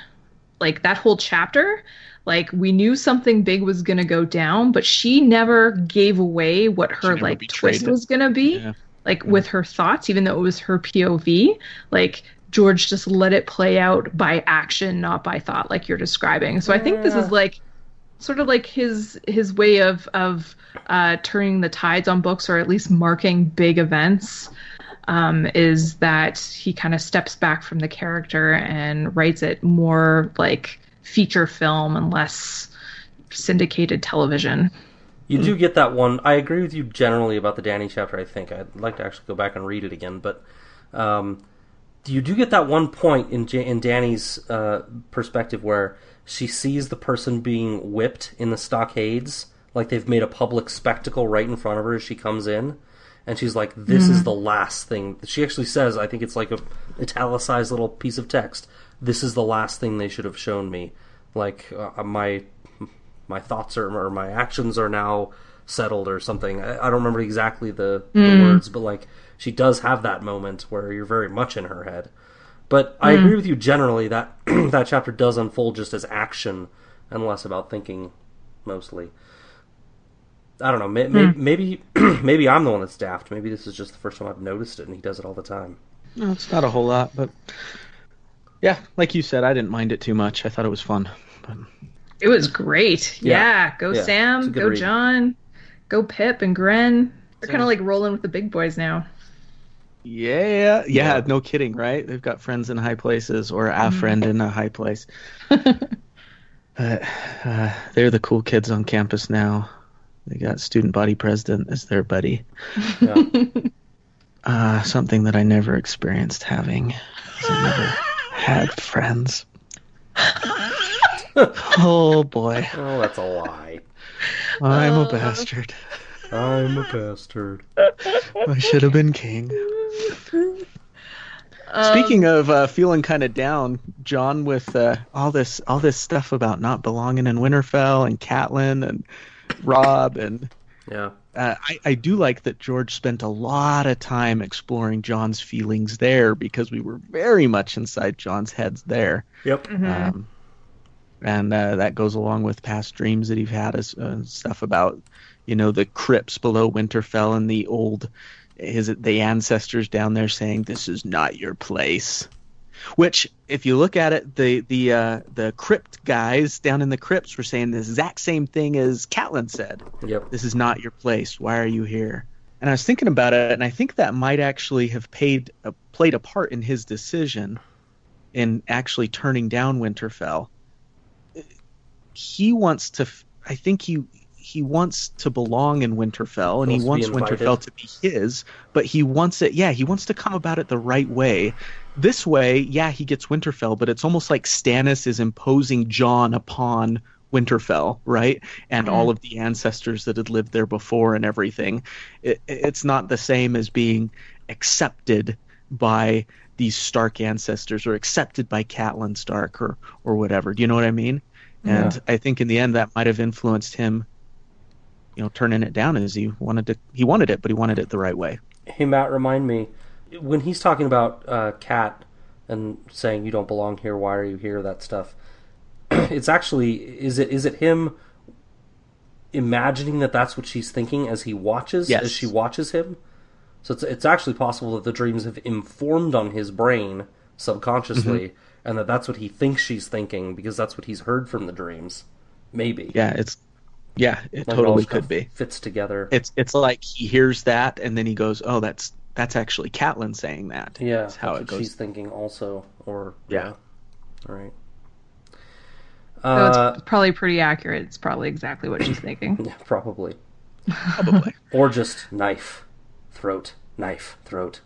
Like that whole chapter, like we knew something big was gonna go down, but she never gave away what her like twist it. was gonna be. Yeah. Like with her thoughts, even though it was her POV. Like George just let it play out by action, not by thought, like you're describing. So I think this is like sort of like his his way of of uh, turning the tides on books, or at least marking big events. Um, is that he kind of steps back from the character and writes it more like feature film and less syndicated television. You do get that one. I agree with you generally about the Dany chapter. I think I'd like to actually go back and read it again, but um, you do get that one point in J- in Dany's uh, perspective where she sees the person being whipped in the stockades, like they've made a public spectacle right in front of her as she comes in, and she's like, "This is the last thing." She actually says, "I think it's like a italicized little piece of text. This is the last thing they should have shown me. Like uh, my my thoughts are or my actions are now settled or something. I, I don't remember exactly the, the hmm. words, but like she does have that moment where you're very much in her head. But I hmm. agree with you generally that that chapter does unfold just as action and less about thinking, mostly. I don't know. May, may, hmm. maybe maybe I'm the one that's daft. Maybe this is just the first time I've noticed it, and he does it all the time. No, it's not a whole lot, but yeah, like you said, I didn't mind it too much. I thought it was fun. But It was great. Yeah. Yeah, go Yeah, Sam, go read. Jon, go Pip and Gren. They're So- kind of like rolling with the big boys now. yeah, yeah, Yeah. no kidding, right? They've got friends in high places or a friend in a high place. But uh, they're the cool kids on campus now. They got student body president as their buddy. Yeah. Uh, something that I never experienced having. I never had friends. oh boy, oh, that's a lie. I'm a bastard. I'm a bastard. I should have been king. Speaking of uh, feeling kind of down, Jon, with uh, all this all this stuff about not belonging in Winterfell and Catelyn and Robb and Yeah. uh, I, I do like that George spent a lot of time exploring Jon's feelings there because we were very much inside Jon's heads there. Yep. Um, and uh, that goes along with past dreams that he's had as uh, stuff about, you know, the crypts below Winterfell and the old, his the ancestors down there saying this is not your place. Which, if you look at it, the the uh, the crypt guys down in the crypts were saying the exact same thing as Catelyn said. Yep. This is not your place. Why are you here? And I was thinking about it, and I think that might actually have paid uh, played a part in his decision in actually turning down Winterfell. He wants to. I think he he wants to belong in Winterfell, and he Wants wants to be Winterfell to be his. But he wants it. Yeah, he wants to come about it the right way. This way, yeah, he gets Winterfell, but it's almost like Stannis is imposing Jon upon Winterfell, right? And all mm. of the ancestors that had lived there before and everything. It, it's not the same as being accepted by these Stark ancestors or accepted by Catelyn Stark or or whatever. Do you know what I mean? And Yeah. I think in the end that might have influenced him, you know, turning it down as he wanted to. He wanted it, but he wanted it the right way. Hey Matt, remind me when he's talking about uh, Cat and saying you don't belong here. Why are you here? That stuff. it's actually is it is it him imagining that that's what she's thinking as he watches Yes. as she watches him, So it's it's actually possible that the dreams have informed on his brain subconsciously, Mm-hmm. And that that's what he thinks she's thinking because that's what he's heard from the dreams. Maybe. Yeah, it's yeah, it Like, totally just kinda could be. Fits together. It's it's like he hears that and then he goes, "Oh, that's that's actually Catelyn saying that." yeah, that's how that's it goes. she's thinking also, or Yeah. All right. So Uh, it's probably pretty accurate. It's probably exactly what she's thinking. yeah, probably. Probably. Or just knife, throat, knife, throat.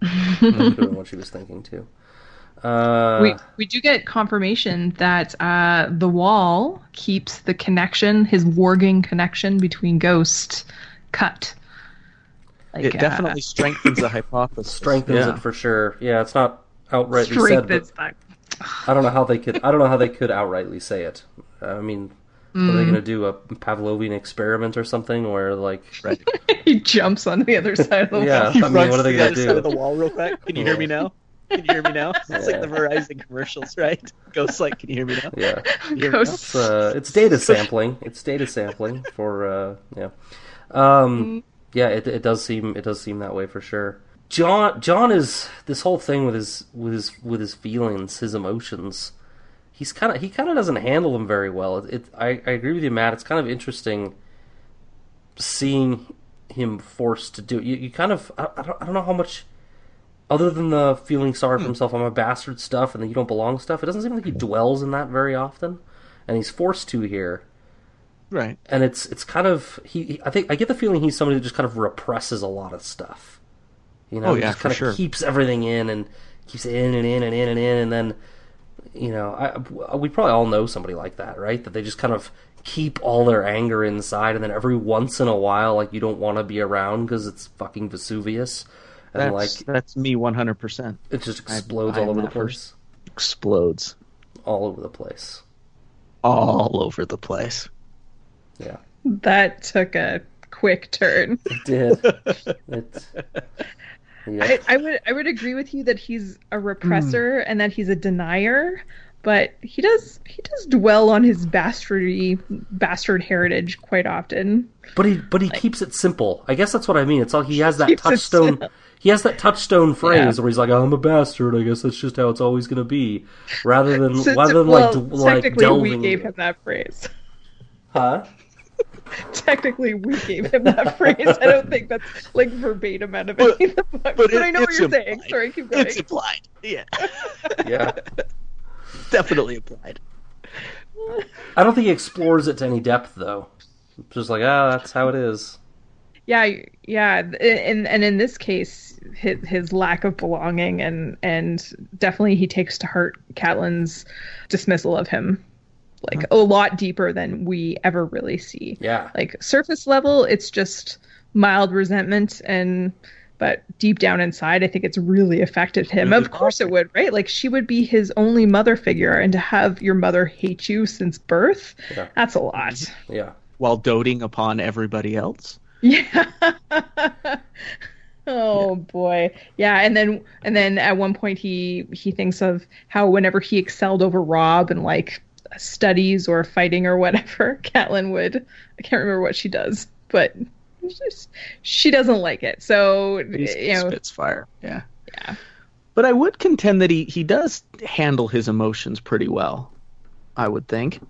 That could have been what she was thinking too. Uh, we we do get confirmation that uh, the wall keeps the connection, his warging connection between Ghost, cut. Like, it uh, definitely strengthens the hypothesis. strengthens yeah. it for sure. Yeah, it's not outrightly said, but. I don't know how they could. I don't know how they could outrightly say it. I mean, are Mm. they going to do a Pavlovian experiment or something where, like, Right. he jumps on the other side of the Yeah. wall. He I mean, what are they gonna do? side of the wall real quick. Can you hear me now? Can you hear me now? It's like the Verizon commercials, right? Ghost like, can you hear me now? yeah, Can hear me now? It's uh, it's data sampling. It's data sampling for uh, yeah, um, yeah. It, it does seem it does seem that way for sure. Jon Jon is this whole thing with his with his with his feelings, his emotions. He's kind of he kind of doesn't handle them very well. It, it I, I agree with you, Matt. It's kind of interesting seeing him forced to do it. You, you kind of I, I, don't, I don't know how much other than the feeling sorry for hmm. himself, I'm a bastard stuff, and the you don't belong stuff. It doesn't seem like he dwells in that very often, and he's forced to here. Right. And it's it's kind of he. he- I think I get the feeling he's somebody that just kind of represses a lot of stuff. You know, Oh, he yeah, just kind of sure. keeps everything in and keeps it in and in and in and in, and then you know, I, we probably all know somebody like that, right? That they just kind of keep all their anger inside, and then every once in a while, like you don't want to be around because it's fucking Vesuvius, and That's like that's me 100%. it just explodes I'm all over the place. Explodes all over the place. all over the place. Yeah, That took a quick turn. it did. it, yeah. I, I would I would agree with you that he's a repressor hmm. and that he's a denier, but he does he does dwell on his bastardy bastard heritage quite often. But he but he keeps it simple. I guess that's what I mean. It's all he has that touchstone. Simple. He has that touchstone phrase Yeah. where he's like, "I'm a bastard. I guess that's just how it's always going to be," rather than So- rather than well, like d- like technically delving. we gave him that phrase. huh? technically we gave him that phrase. I don't think that's like verbatim out of any of the book. But, it- I know what you're saying. implied. Sorry, keep going. It's implied. Yeah. Yeah. Definitely implied. I don't think he explores it to any depth though. Just like ah, that's how it is. Yeah, yeah, and and in this case, his, his lack of belonging and and definitely he takes to heart Catelyn's dismissal of him, like a lot deeper than we ever really see. Yeah. Like surface level, it's just mild resentment and. But deep down inside, I think it's really affected him. Mm-hmm. Of course it would, right? Like she would be his only mother figure, and to have your mother hate you since birth, Yeah. that's a lot. Yeah. While doting upon everybody else. Yeah. oh boy. Yeah, and then and then at one point he he thinks of how whenever he excelled over Robb and like studies or fighting or whatever, Catelyn would I can't remember what she does, but just- she doesn't like it. So He's, you know, spits fire. Yeah. Yeah. But I would contend that he, he does handle his emotions pretty well. I would think.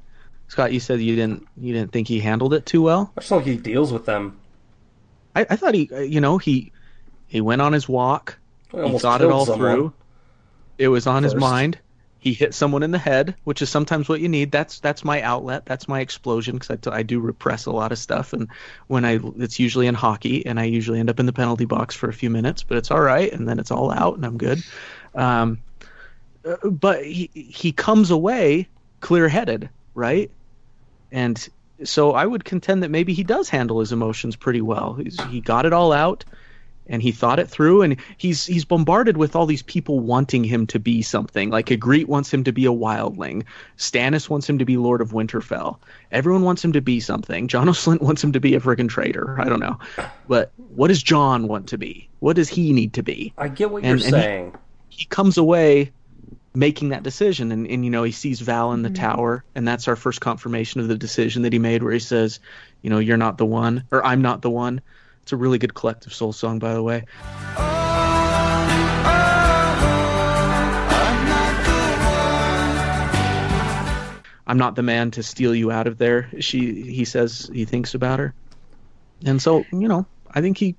Scott, you said you didn't you didn't think he handled it too well. I just like he deals with them. I, I thought he, uh, you know, he he went on his walk. He He thought it all someone. through. It was on his mind. He hit someone in the head, which is sometimes what you need. That's that's my outlet. That's my explosion because I, t- I do repress a lot of stuff, and when I it's usually in hockey, and I usually end up in the penalty box for a few minutes, but it's all right, and then it's all out, and I'm good. Um, uh, but he he comes away clear headed, right? And so I would contend that maybe he does handle his emotions pretty well. He's, he got it all out and he thought it through and he's he's bombarded with all these people wanting him to be something. Like Ygritte wants him to be a wildling. Stannis wants him to be Lord of Winterfell. Everyone wants him to be something. John O'Slint wants him to be a friggin' traitor. I don't know. But what does Jon want to be? What does he need to be? I get what And- you're and saying. he comes away making that decision and, and you know he sees val in the mm-hmm. tower and that's our first confirmation of the decision that he made where he says you know you're not the one or i'm not the one It's a really good collective soul song, by the way. I'm not the man to steal you out of there. She he says he thinks about her, and so you know I think he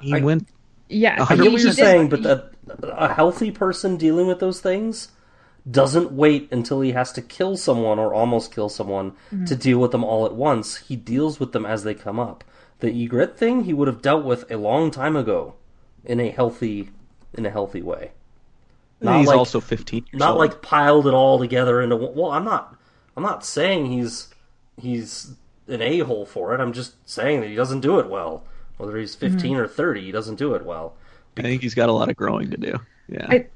he I- went. Yeah, I get what you're saying, but a, a healthy person dealing with those things doesn't wait until he has to kill someone or almost kill someone Mm-hmm. to deal with them all at once. He deals with them as they come up. The Ygritte thing he would have dealt with a long time ago in a healthy in a healthy way. Not he's like- also 15 years Not old. like piled it all together into well, I'm not I'm not saying he's he's an a-hole for it. I'm just saying that he doesn't do it well. Whether he's 15 Mm-hmm. or 30, he doesn't do it well. I think he's got a lot of growing to do. Yeah. I-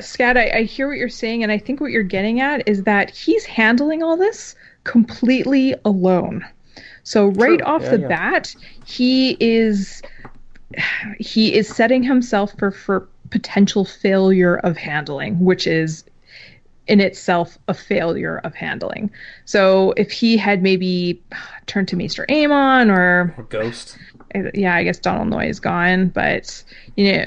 Scott, I, I hear what you're saying, and I think what you're getting at is that he's handling all this completely alone. So right True. off Yeah, the yeah. bat, he is he is setting himself for for potential failure of handling, which is in itself a failure of handling. So if he had maybe turned to Maester Aemon or Or Ghost. yeah, I guess Donal Noye is gone, but you know,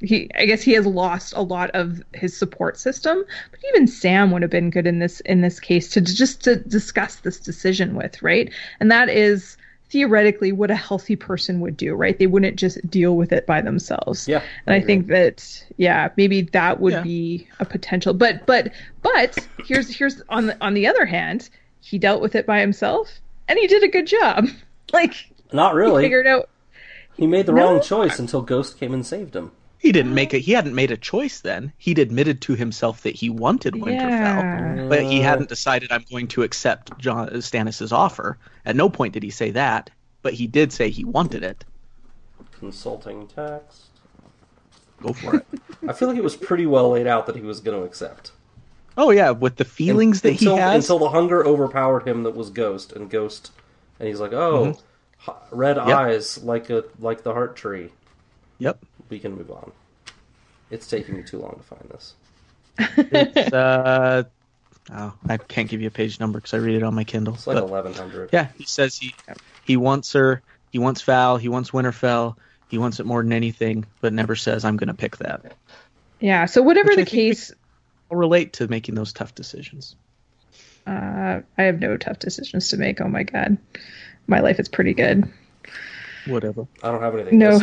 he I guess he has lost a lot of his support system. But even Sam would have been good in this in this case to just to discuss this decision with, right? And that is theoretically what a healthy person would do, right? They wouldn't just deal with it by themselves. Yeah, And I I, think that yeah, maybe that would Yeah. be a potential. But but but here's here's on the on the other hand, he dealt with it by himself and he did a good job. Like Not he really. figured out He made the No? wrong choice until Ghost came and saved him. He didn't make it. He hadn't made a choice then. He'd admitted to himself that he wanted Winterfell, Yeah. but he hadn't decided I'm going to accept John Stannis's offer. At no point did he say that, but he did say he wanted it. Consulting text. Go for it. I feel like it was pretty well laid out that he was going to accept. oh yeah, with the feelings that until, he has. until the hunger overpowered him that was Ghost and Ghost, and he's like, "Oh, red Mm-hmm. Yep. eyes like a like the heart tree." Yep. We can move on. It's taking me too long to find this. It's, uh, oh, I can't give you a page number because I read it on my Kindle. It's like eleven hundred. Yeah, he says he he wants her. He wants Val. He wants Winterfell. He wants it more than anything, but never says I'm going to pick that. Yeah. So whatever Which the I case, relate to making those tough decisions. uh, I have no tough decisions to make. Oh my god, my life is pretty good. Whatever. I don't have anything No.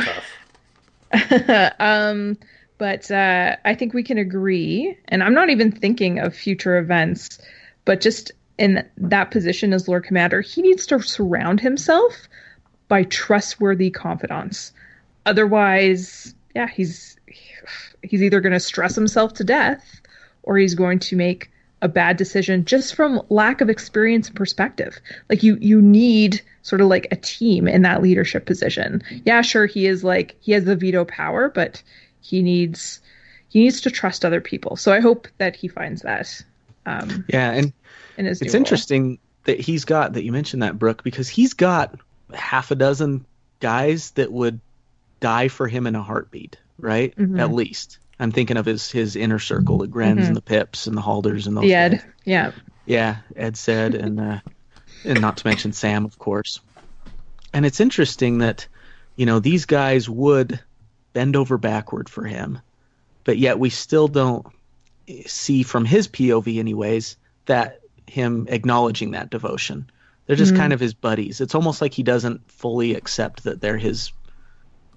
um, but uh, I think we can agree, and I'm not even thinking of future events, but just in that position as Lord Commander, he needs to surround himself by trustworthy confidants. Otherwise, yeah, he's he's either going to stress himself to death, or he's going to make a bad decision just from lack of experience and perspective. Like you you need sort of like a team in that leadership position. Yeah, sure he is like he has the veto power, but he needs he needs to trust other people. So I hope that he finds that um, Yeah, and in it's role. interesting that he's got that you mentioned that Brooke because he's got half a dozen guys that would die for him in a heartbeat, right? Mhm. At least. I'm thinking of his his inner circle, the Grens Mhm. and the Pips and the Halders and those The guys. Edd, yeah, Yeah, Edd said, and uh, and not to mention Sam, of course. And it's interesting that, you know, these guys would bend over backward for him, but yet we still don't see from his POV, anyways, that him acknowledging that devotion. They're just Mhm. kind of his buddies. It's almost like he doesn't fully accept that they're his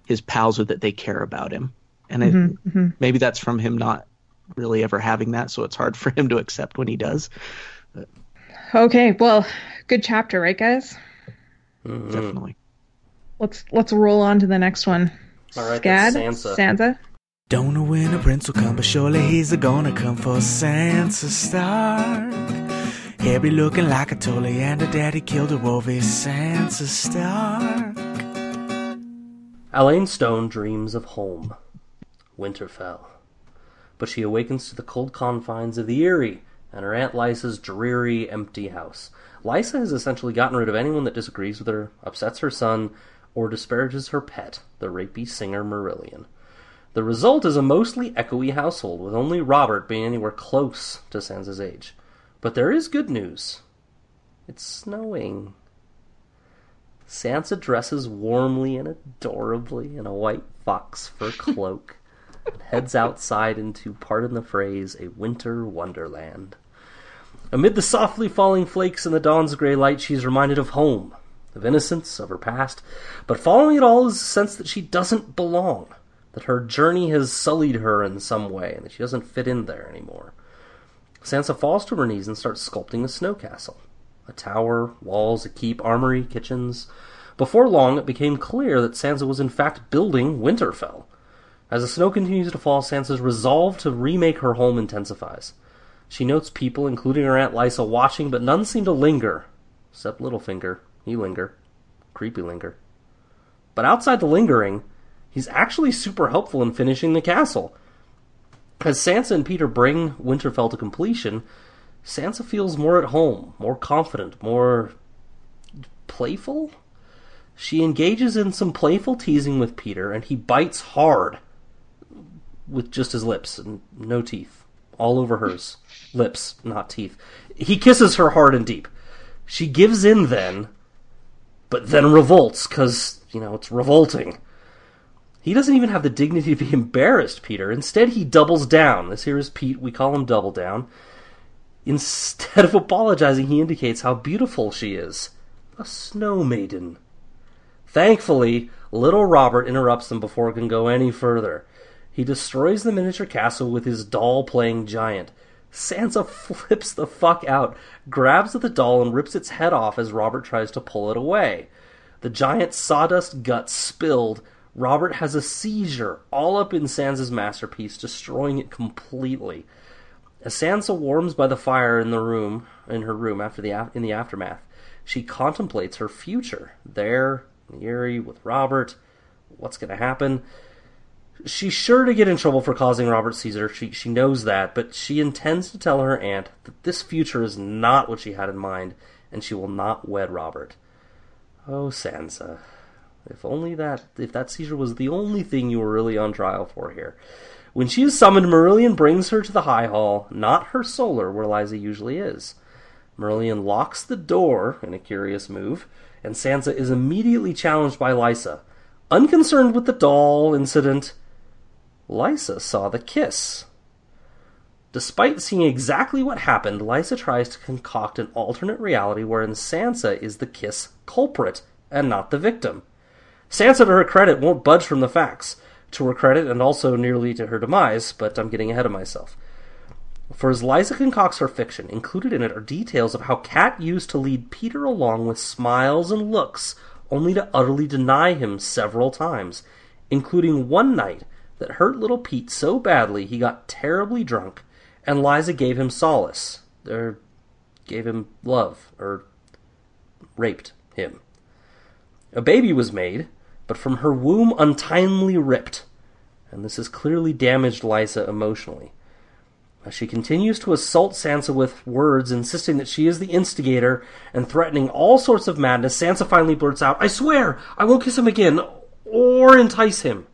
his pals or that they care about him. And it, Mhm, mhm. maybe that's from him not really ever having that, so it's hard for him to accept when he does. Okay, well, good chapter, right, guys? Mhm. Definitely. Let's let's roll on to the next one. All right, Scott, that's Sansa. Sansa. Don't know when a prince will come, but surely he's a gonna come for Sansa Stark. He'll be looking like a Tully and a daddy killed a wolf is Sansa Stark. Alayne Stone dreams of home, Winterfell. But she awakens to the cold confines of the Eyrie and her Aunt Lysa's dreary, empty house. Lysa has essentially gotten rid of anyone that disagrees with her, upsets her son, or disparages her pet, the rapey singer Marillion. The result is a mostly echoey household, with only Robert being anywhere close to Sansa's age. But there is good news. It's snowing. Sansa dresses warmly and adorably in a white fox fur cloak heads outside into, pardon the phrase, a winter wonderland. Amid the softly falling flakes and the dawn's gray light, she is reminded of home, of innocence, of her past, but following it all is a sense that she doesn't belong, that her journey has sullied her in some way, and that she doesn't fit in there anymore. Sansa falls to her knees and starts sculpting a snow castle. A tower, walls, a keep, armory, kitchens. Before long, it became clear that Sansa was in fact building Winterfell. As the snow continues to fall, Sansa's resolve to remake her home intensifies. She notes people, including her Aunt Lysa, watching, but none seem to linger, except Littlefinger. He linger. Creepy linger. But outside the lingering, he's actually super helpful in finishing the castle. As Sansa and Peter bring Winterfell to completion, Sansa feels more at home, more confident, more playful. She engages in some playful teasing with Peter, and he bites hard with just his lips and no teeth, all over hers. lips, not teeth. He kisses her hard and deep. She gives in then, but then revolts because, you know, it's revolting. He doesn't even have the dignity to be embarrassed, Peter. Instead, he doubles down. This here is Pete. We call him Double Down. Instead of apologizing, he indicates how beautiful she is. A snow maiden. Thankfully, little Robert interrupts them before it can go any further. He destroys the miniature castle with his doll playing giant. Sansa flips the fuck out, grabs at the doll, and rips its head off as Robert tries to pull it away. The giant sawdust guts spilled. Robert has a seizure, all up in Sansa's masterpiece, destroying it completely. As Sansa warms by the fire in the room, in her room after the in the aftermath, she contemplates her future there, in Eyrie with Robert. What's going to happen? She's sure to get in trouble for causing Robert Caesar. She she knows that, but she intends to tell her aunt that this future is not what she had in mind, and she will not wed Robert. Oh, Sansa, if only that if that seizure was the only thing you were really on trial for here. When she is summoned, Marillion brings her to the High Hall, not her solar, where Lysa usually is. Marillion locks the door in a curious move, and Sansa is immediately challenged by Lysa. Unconcerned with the doll incident, Lysa saw the kiss. Despite seeing exactly what happened, Lysa tries to concoct an alternate reality wherein Sansa is the kiss culprit and not the victim. Sansa, to her credit, won't budge from the facts. To her credit, and also nearly to her demise, but I'm getting ahead of myself. For as Lysa concocts her fiction, included in it are details of how Cat used to lead Peter along with smiles and looks, only to utterly deny him several times, including one night that hurt little Pete so badly he got terribly drunk, and Lysa gave him solace, or gave him love, or raped him. A baby was made, but from her womb untimely ripped, and this has clearly damaged Lysa emotionally. As she continues to assault Sansa with words, insisting that she is the instigator and threatening all sorts of madness, Sansa finally blurts out, I swear I won't kiss him again or entice him.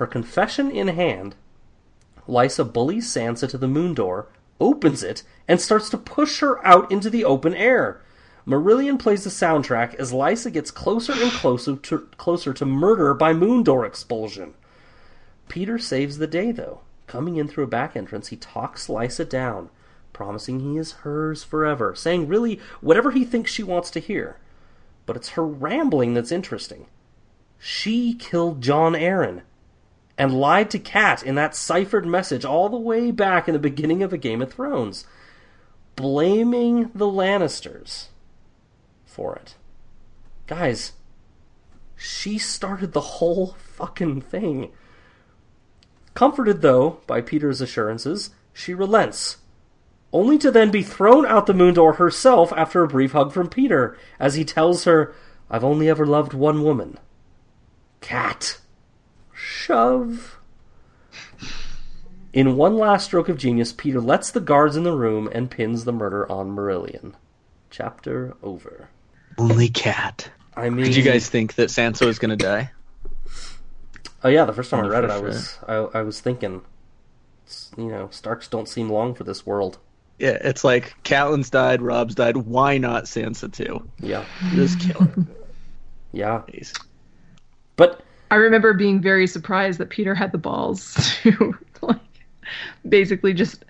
Her confession in hand, Lysa bullies Sansa to the moon door, opens it, and starts to push her out into the open air. Marillion plays the soundtrack as Lysa gets closer and closer to, closer to murder by moon door expulsion. Peter saves the day, though. Coming in through a back entrance, he talks Lysa down, promising he is hers forever, saying really whatever he thinks she wants to hear. But it's her rambling that's interesting. She killed Jon Arryn and lied to Cat in that ciphered message all the way back in the beginning of A Game of Thrones, blaming the Lannisters for it. Guys, she started the whole fucking thing. Comforted, though, by Peter's assurances, she relents, only to then be thrown out the moon door herself after a brief hug from Peter, as he tells her, I've only ever loved one woman. Cat. Shove. In one last stroke of genius, Peter lets the guards in the room and pins the murder on Marillion. Chapter over. Only cat. I mean, Did you guys think that Sansa was going to die? Oh yeah, the first time I read for it, I was I, I was thinking, you know, Starks don't seem long for this world. Yeah, it's like Catelyn's died, Robb's died. Why not Sansa too? Yeah, Just kill her. Yeah, days. but I remember being very surprised that Peter had the balls to like basically just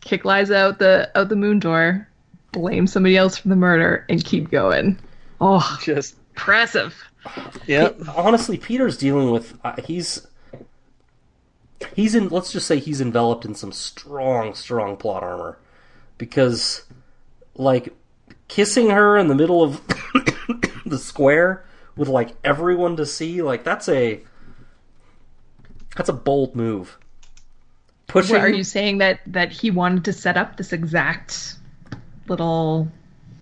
kick Lysa out the out the moon door, blame somebody else for the murder, and keep going. Oh, Just impressive. yeah. honestly, Peter's dealing with uh, he's he's in. Let's just say he's enveloped in some strong, strong plot armor because, like, kissing her in the middle of the square with like everyone to see, like that's a that's a bold move. Pushing. What, are you saying that that he wanted to set up this exact little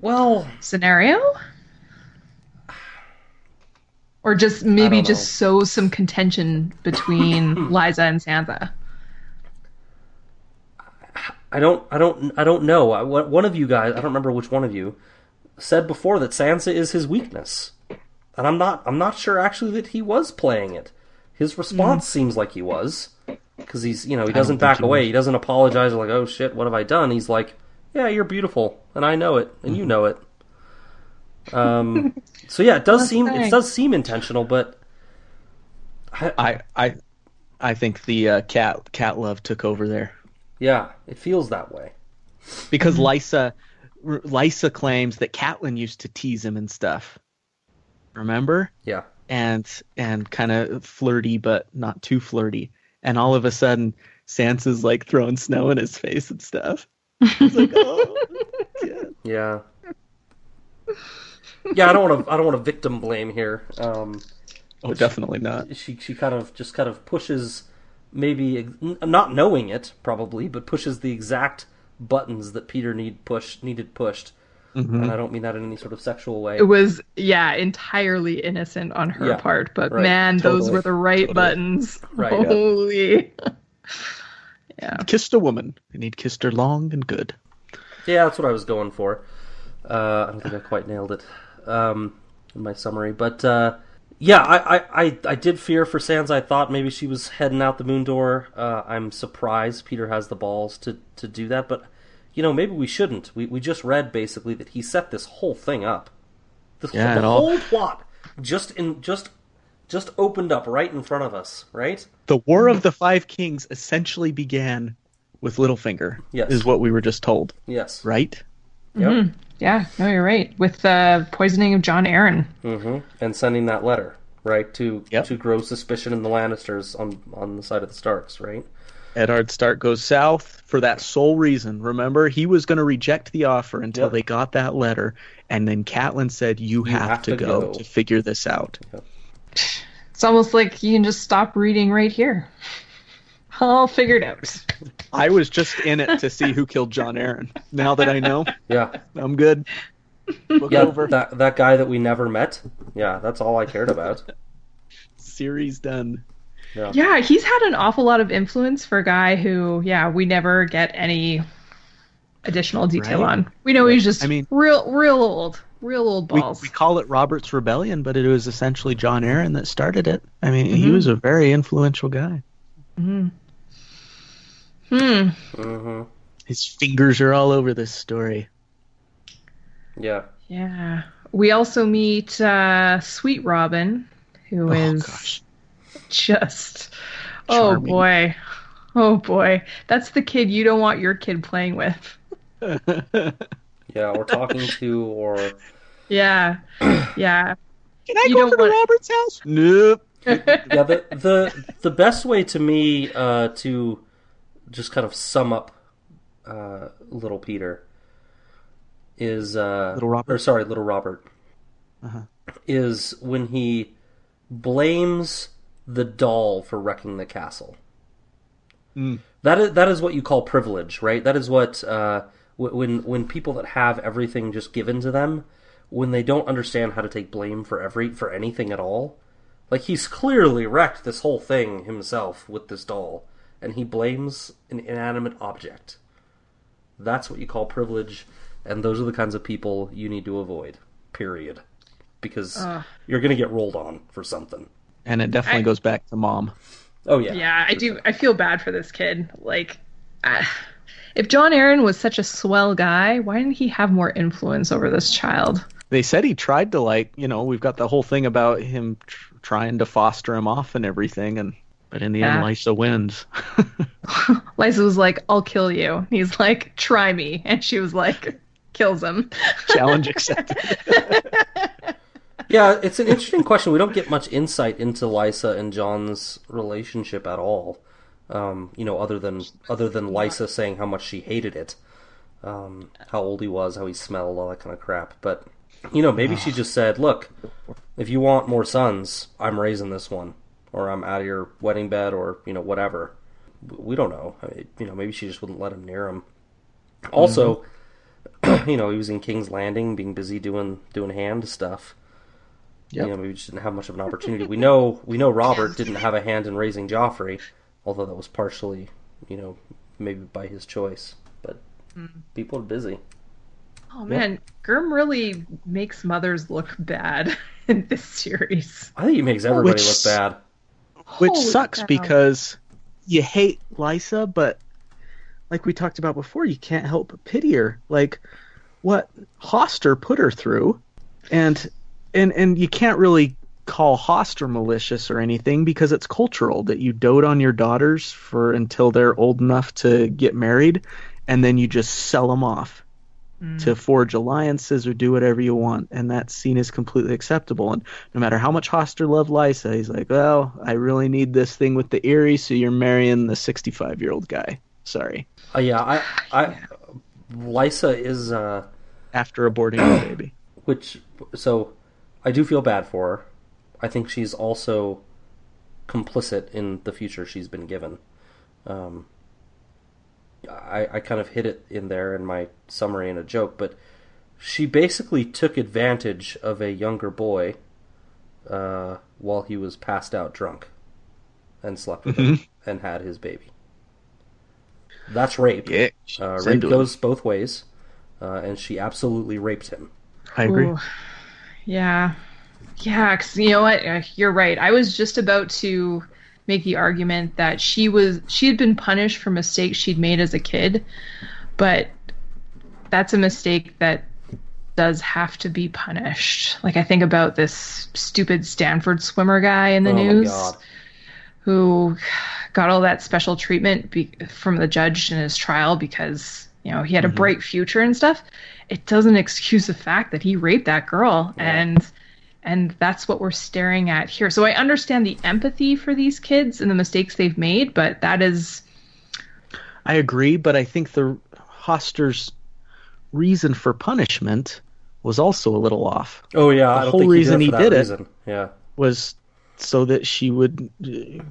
well, scenario? Or just maybe just sow some contention between Lysa and Sansa. I don't, I don't, I don't know. I, one one of you guys, I don't remember which one of you, said before that Sansa is his weakness, and I'm not, I'm not sure actually that he was playing it. His response seems like he was, because he's, you know, he doesn't back he away. was. He doesn't apologize like, oh shit, what have I done? He's like, yeah, you're beautiful, and I know it, and you know it. Um, so yeah, it does seem, it does seem intentional, but I I I I think the uh, cat cat love took over there yeah, it feels that way. because Lysa Lysa claims that Catelyn used to tease him and stuff. Remember? Yeah, and and kind of flirty, but not too flirty. And all of a sudden, Sansa's like throwing snow in his face and stuff. It's like, oh, yeah. Yeah. Yeah, I don't want to. I don't want to victim blame here. Um, oh, definitely not. she she kind of just kind of pushes, maybe not knowing it probably, but pushes the exact buttons that Peter need push needed pushed. And I don't mean that in any sort of sexual way. It was, yeah, entirely innocent on her Yeah, part, but right, man, those were the right totally. buttons. Right. Holy. yeah. Kissed a woman, and he'd kissed her long and good. Yeah, that's what I was going for. Uh, I don't think I quite nailed it um, in my summary, but uh, yeah, I, I, I, I did fear for Sansa. I thought maybe she was heading out the moon door. Uh, I'm surprised Peter has the balls to, to do that, but you know maybe we shouldn't. We we just read basically that he set this whole thing up. This Yeah, whole, it the all- whole plot just in just just opened up right in front of us, right? The War of the Five Kings essentially began with Littlefinger. Yes. is what we were just told, Yes. right? Yep. Yeah, no, you're right. With the poisoning of Jon Arryn. hmm And sending that letter, right, to Yep. to grow suspicion in the Lannisters on on the side of the Starks, right? Eddard Stark goes south for that sole reason. Remember, he was going to reject the offer until Yep. they got that letter, and then Catelyn said, "You, have, have to, to go, go." to figure this out." It's almost like you can just stop reading right here. All figured out. I was just in it to see who killed Jon Arryn. Now that I know, Yeah, I'm good. Look yeah. over. That that guy that we never met. Yeah, that's all I cared about. Series done. Yeah, he's had an awful lot of influence for a guy who, yeah, we never get any additional detail Right? on. We know he's just I mean- real, real old, real old We, balls. we call it Robert's Rebellion, but it was essentially Jon Arryn that started it. I mean, he was a very influential guy. Hmm. hmm His fingers are all over this story. Yeah, Yeah. We also meet uh, Sweet Robin, who Oh is gosh. just. Oh boy. Oh boy. That's the kid you don't want your kid playing with. yeah. Or talking to, or Yeah. Yeah. Can I You go to want- Robert's house? Nope. yeah. The the the best way to me uh, to just kind of sum up uh, little Peter is uh, Little Robert? or sorry, little Robert Uh-huh. is when he blames the doll for wrecking the castle. Mm. That is that is what you call privilege, right? That is what uh, when when people that have everything just given to them, when they don't understand how to take blame for every for anything at all. Like he's clearly wrecked this whole thing himself with this doll, and he blames an inanimate object. That's what you call privilege, and those are the kinds of people you need to avoid. Period. Because you're going to get rolled on for something. And it definitely I- goes back to mom. Oh yeah. Yeah, I do. I feel bad for this kid. Like, uh, if Jon Arryn was such a swell guy, why didn't he have more influence over this child? they said he tried to like you know we've got the whole thing about him tr- trying to foster him off and everything and but in the Yeah. end Lysa wins. Lysa was like, "I'll kill you." He's like, "Try me," and she was like, kills him. Challenge accepted. Yeah, it's an interesting question. We don't get much insight into Lysa and Jon's relationship at all. Um, you know, other than other than Lysa saying how much she hated it, um, how old he was, how he smelled, all that kind of crap. But you know, maybe she just said, "Look, if you want more sons, I'm raising this one, or I'm out of your wedding bed, or you know, whatever." We don't know. I mean, you know, maybe she just wouldn't let him near him. Also, you know, he was in King's Landing, being busy doing doing hand stuff. Yep. You know, maybe just didn't have much of an opportunity. We know we know Robert didn't have a hand in raising Joffrey, although that was partially, you know, maybe by his choice. But mm. people are busy. Oh man, Gurm really makes mothers look bad in this series. I think he makes everybody Which- look bad. Which Holy sucks cow. because you hate Lysa, but like we talked about before, you can't help but pity her. Like what Hoster put her through, and and and you can't really call Hoster malicious or anything because it's cultural that you dote on your daughters for until they're old enough to get married, and then you just sell them off to forge alliances or do whatever you want, and that scene is completely acceptable. And no matter how much Hoster loved Lysa, he's like, "Well, I really need this thing with the Eyrie, so you're marrying the 65 year old guy." Sorry, Uh, yeah, I, I, Lysa is, uh, after aborting the baby. which, so, I do feel bad for her. I think she's also complicit in the future she's been given. Um, I, I kind of hit it in there in my summary in a joke, but she basically took advantage of a younger boy uh, while he was passed out drunk and slept with him and had his baby. That's rape. Yeah, Uh, rape goes both ways, uh, and she absolutely raped him. I agree. Ooh. Yeah. Yeah, 'cause you know what? Uh, You're right. I was just about to make the argument that she was she had been punished for mistakes she'd made as a kid, but that's a mistake that does have to be punished. Like I think about this stupid Stanford swimmer guy in the oh news who got all that special treatment be- from the judge in his trial because you know he had a mm-hmm. bright future and stuff. It doesn't excuse the fact that he raped that girl. And and that's what we're staring at here. So i understand the empathy for these kids and the mistakes they've made but that is I agree, but I think the Hoster's reason for punishment was also a little off. Oh yeah, I The don't whole think reason he he did, it did that it- Yeah, Was so that she would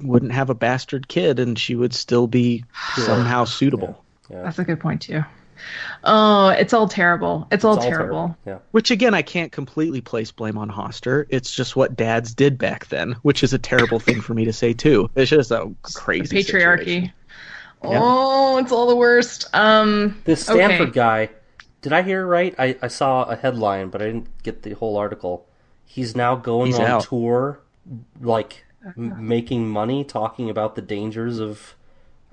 wouldn't have a bastard kid and she would still be somehow suitable. That's a good point too oh it's all terrible it's all, It's all terrible. Yeah. Which again, I can't completely place blame on Hoster. It's just what dads did back then, which is a terrible thing for me to say too. It's just a crazy patriarchy situation. oh it's all the worst um This Stanford okay. guy, did I hear right? I, I saw a headline, but I didn't get the whole article. He's now going He's on out. tour, like m- making money, talking about the dangers of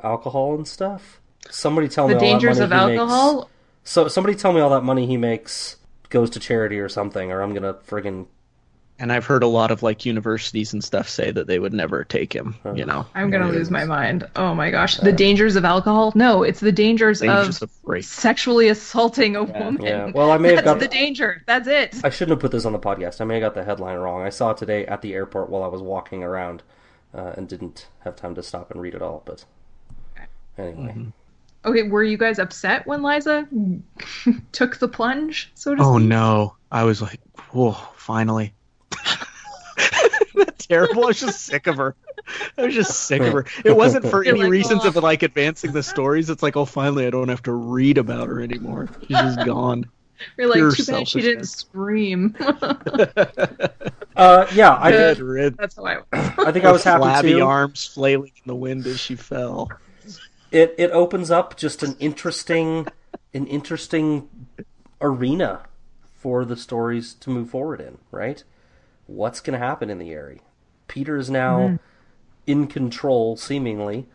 alcohol and stuff. Somebody tell me the all that dangers money of he makes- So somebody tell me all that money he makes goes to charity or something, or I'm gonna friggin' And I've heard a lot of like universities and stuff say that they would never take him. You know, I'm gonna lose my mind. Oh my gosh, the dangers of alcohol? No, it's the dangers, Dangers of, of sexually assaulting a woman. Yeah. Well, I may have got the the- danger. That's it. I shouldn't have put this on the podcast. I may have got the headline wrong. I saw it today at the airport while I was walking around, uh, and didn't have time to stop and read it all. But anyway, Mm-hmm. Okay, were you guys upset when Lysa took the plunge? So to Oh speak? no! I was like, whoa, finally. That's terrible. I was just sick of her. I was just sick of her. It wasn't for You're any like, reasons "Oh." of like advancing the stories. It's like, oh, finally, I don't have to read about her anymore. She's just gone. You're like, Pure too bad she didn't scream. uh, yeah, I did. That's how I was. I think I was happy flabby too. arms flailing in the wind as she fell. It it opens up just an interesting, an interesting arena for the stories to move forward in. Right, what's going to happen in the Eyrie? Petyr is now in control, seemingly.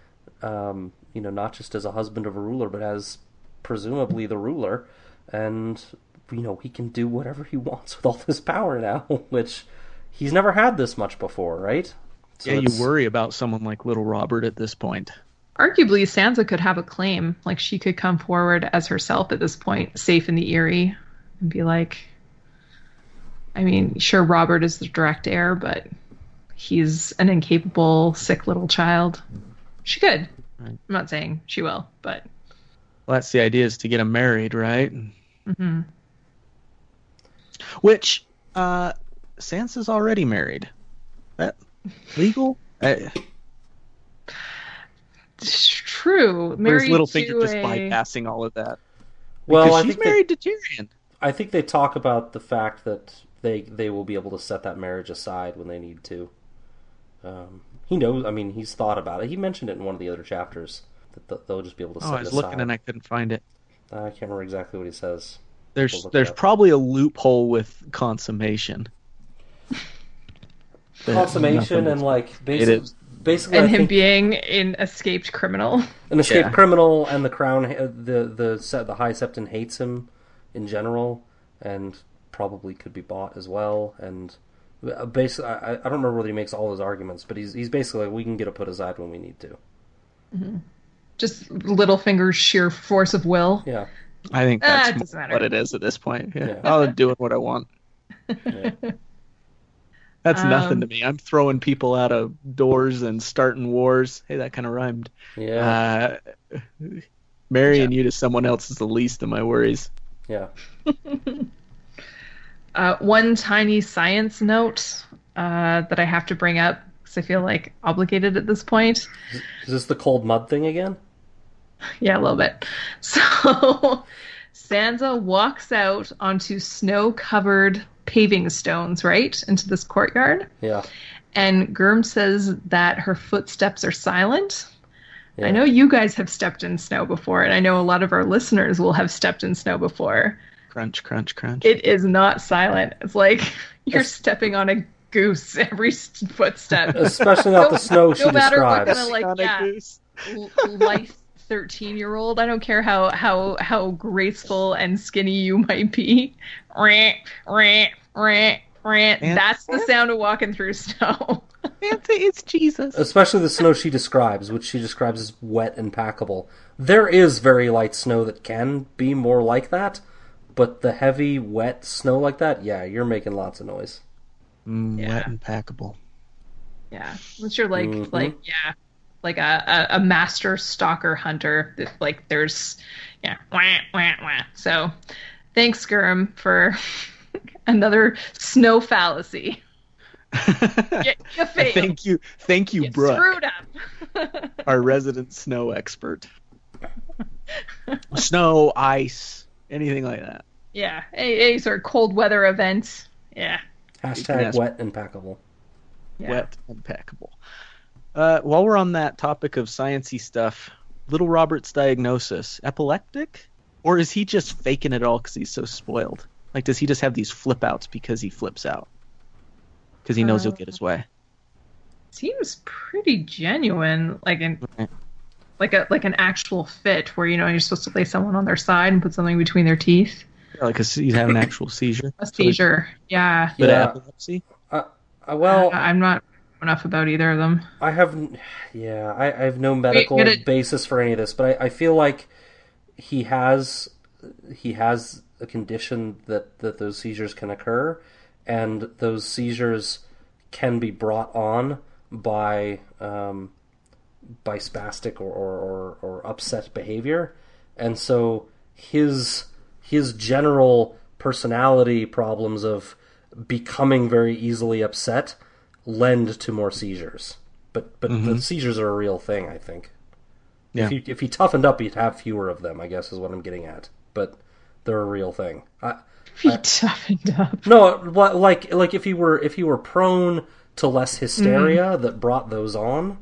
Um, you know, not just as a husband of a ruler, but as presumably the ruler, and you know he can do whatever he wants with all this power now, which he's never had this much before, right? So yeah, you worry about someone like Little Robert at this point. Arguably, Sansa could have a claim. Like she could come forward as herself at this point, safe in the Eyrie, and be like, I mean, sure, Robert is the direct heir, but he's an incapable, sick little child. She could. Right. I'm not saying she will, but Well, that's the idea is to get him married, right? hmm Which uh, Sansa's already married. That legal? True. or Married is Littlefinger to just a- bypassing all of that? Well, because I she's think they- married to Tyrion. I think they talk about the fact that they they will be able to set that marriage aside when they need to. Um, he knows. I mean, he's thought about it. He mentioned it in one of the other chapters that th- they'll just be able to Oh, set I was it looking and I couldn't find it. I can't remember exactly what he says. There's We'll there's probably a loophole with consummation. Consummation and like It basic, is. Basically, and I him think being an escaped criminal. an escaped Yeah. criminal, and the crown, uh, the the se- the High Septon hates him in general, and probably could be bought as well. And basically, I, I don't remember whether he makes all his arguments, but he's he's basically like, we can get it put aside when we need to. Just Littlefinger's sheer force of will. Yeah. I think Ah, that's it what it is at this point. Yeah. Yeah. I'll do it what I want. Yeah. That's nothing Um, to me. I'm throwing people out of doors and starting wars. Hey, that kind of rhymed. Yeah. Uh, marrying you to someone else is the least of my worries. yeah. Uh, one tiny science note uh, that I have to bring up because I feel like obligated at this point. Is this the cold mud thing again? Yeah, a little bit. So Sansa walks out onto snow covered paving stones, right? Into this courtyard. Yeah. And Gurm says that her footsteps are silent. yeah. I know you guys have stepped in snow before, and I know a lot of our listeners will have stepped in snow before. Crunch, crunch, crunch. It is not silent. It's like you're Yes. stepping on a goose every footstep. Especially not the snow she no matter what kind of like On yeah, life 13 year old. I don't care how how how graceful and skinny you might be. Rant, rant, rant, rant. And- That's the sound of walking through snow. Santa is Jesus. Especially the snow she describes, which she describes as wet and packable. There is very light snow that can be more like that, but the heavy, wet snow like that, yeah, you're making lots of noise. Mm, Yeah. Wet and packable. Yeah, unless you're like Mhm. like yeah, like a, a, a master stalker hunter. Like there's yeah, wah, wah, wah. So thanks, Gurm, for another snow fallacy. You, you failed. thank you, thank you, You Brooke, screwed up. our resident snow expert. snow, ice, anything like that. yeah, any, any sort of cold weather events. Yeah. Hashtag wet and packable. yeah. Wet and packable. Uh, while we're on that topic of sciency stuff, little Robert's diagnosis: epileptic, or is he just faking it all because he's so spoiled? Like, does he just have these flip outs because he flips out? Because he knows he'll get his way. Seems pretty genuine, like an Right. like a like an actual fit where you know you're supposed to lay someone on their side and put something between their teeth. Like, he's having an actual seizure. A So he's- seizure. Yeah. But Yeah. epilepsy. Uh, well, I, I'm not enough about either of them. I have, yeah, I, I have no medical get it. basis for any of this, but I, I feel like he has he has a condition that that those seizures can occur, and those seizures can be brought on by um, by spastic or, or, or, or upset behavior, and so his his general personality problems of becoming very easily upset lend to more seizures. But but the mm-hmm. seizures are a real thing, I think. Yeah. If he if he toughened up, he'd have fewer of them. I guess is what I'm getting at. But they're a real thing. I, He toughened up. no, like like if he were if he were prone to less hysteria mm. that brought those on,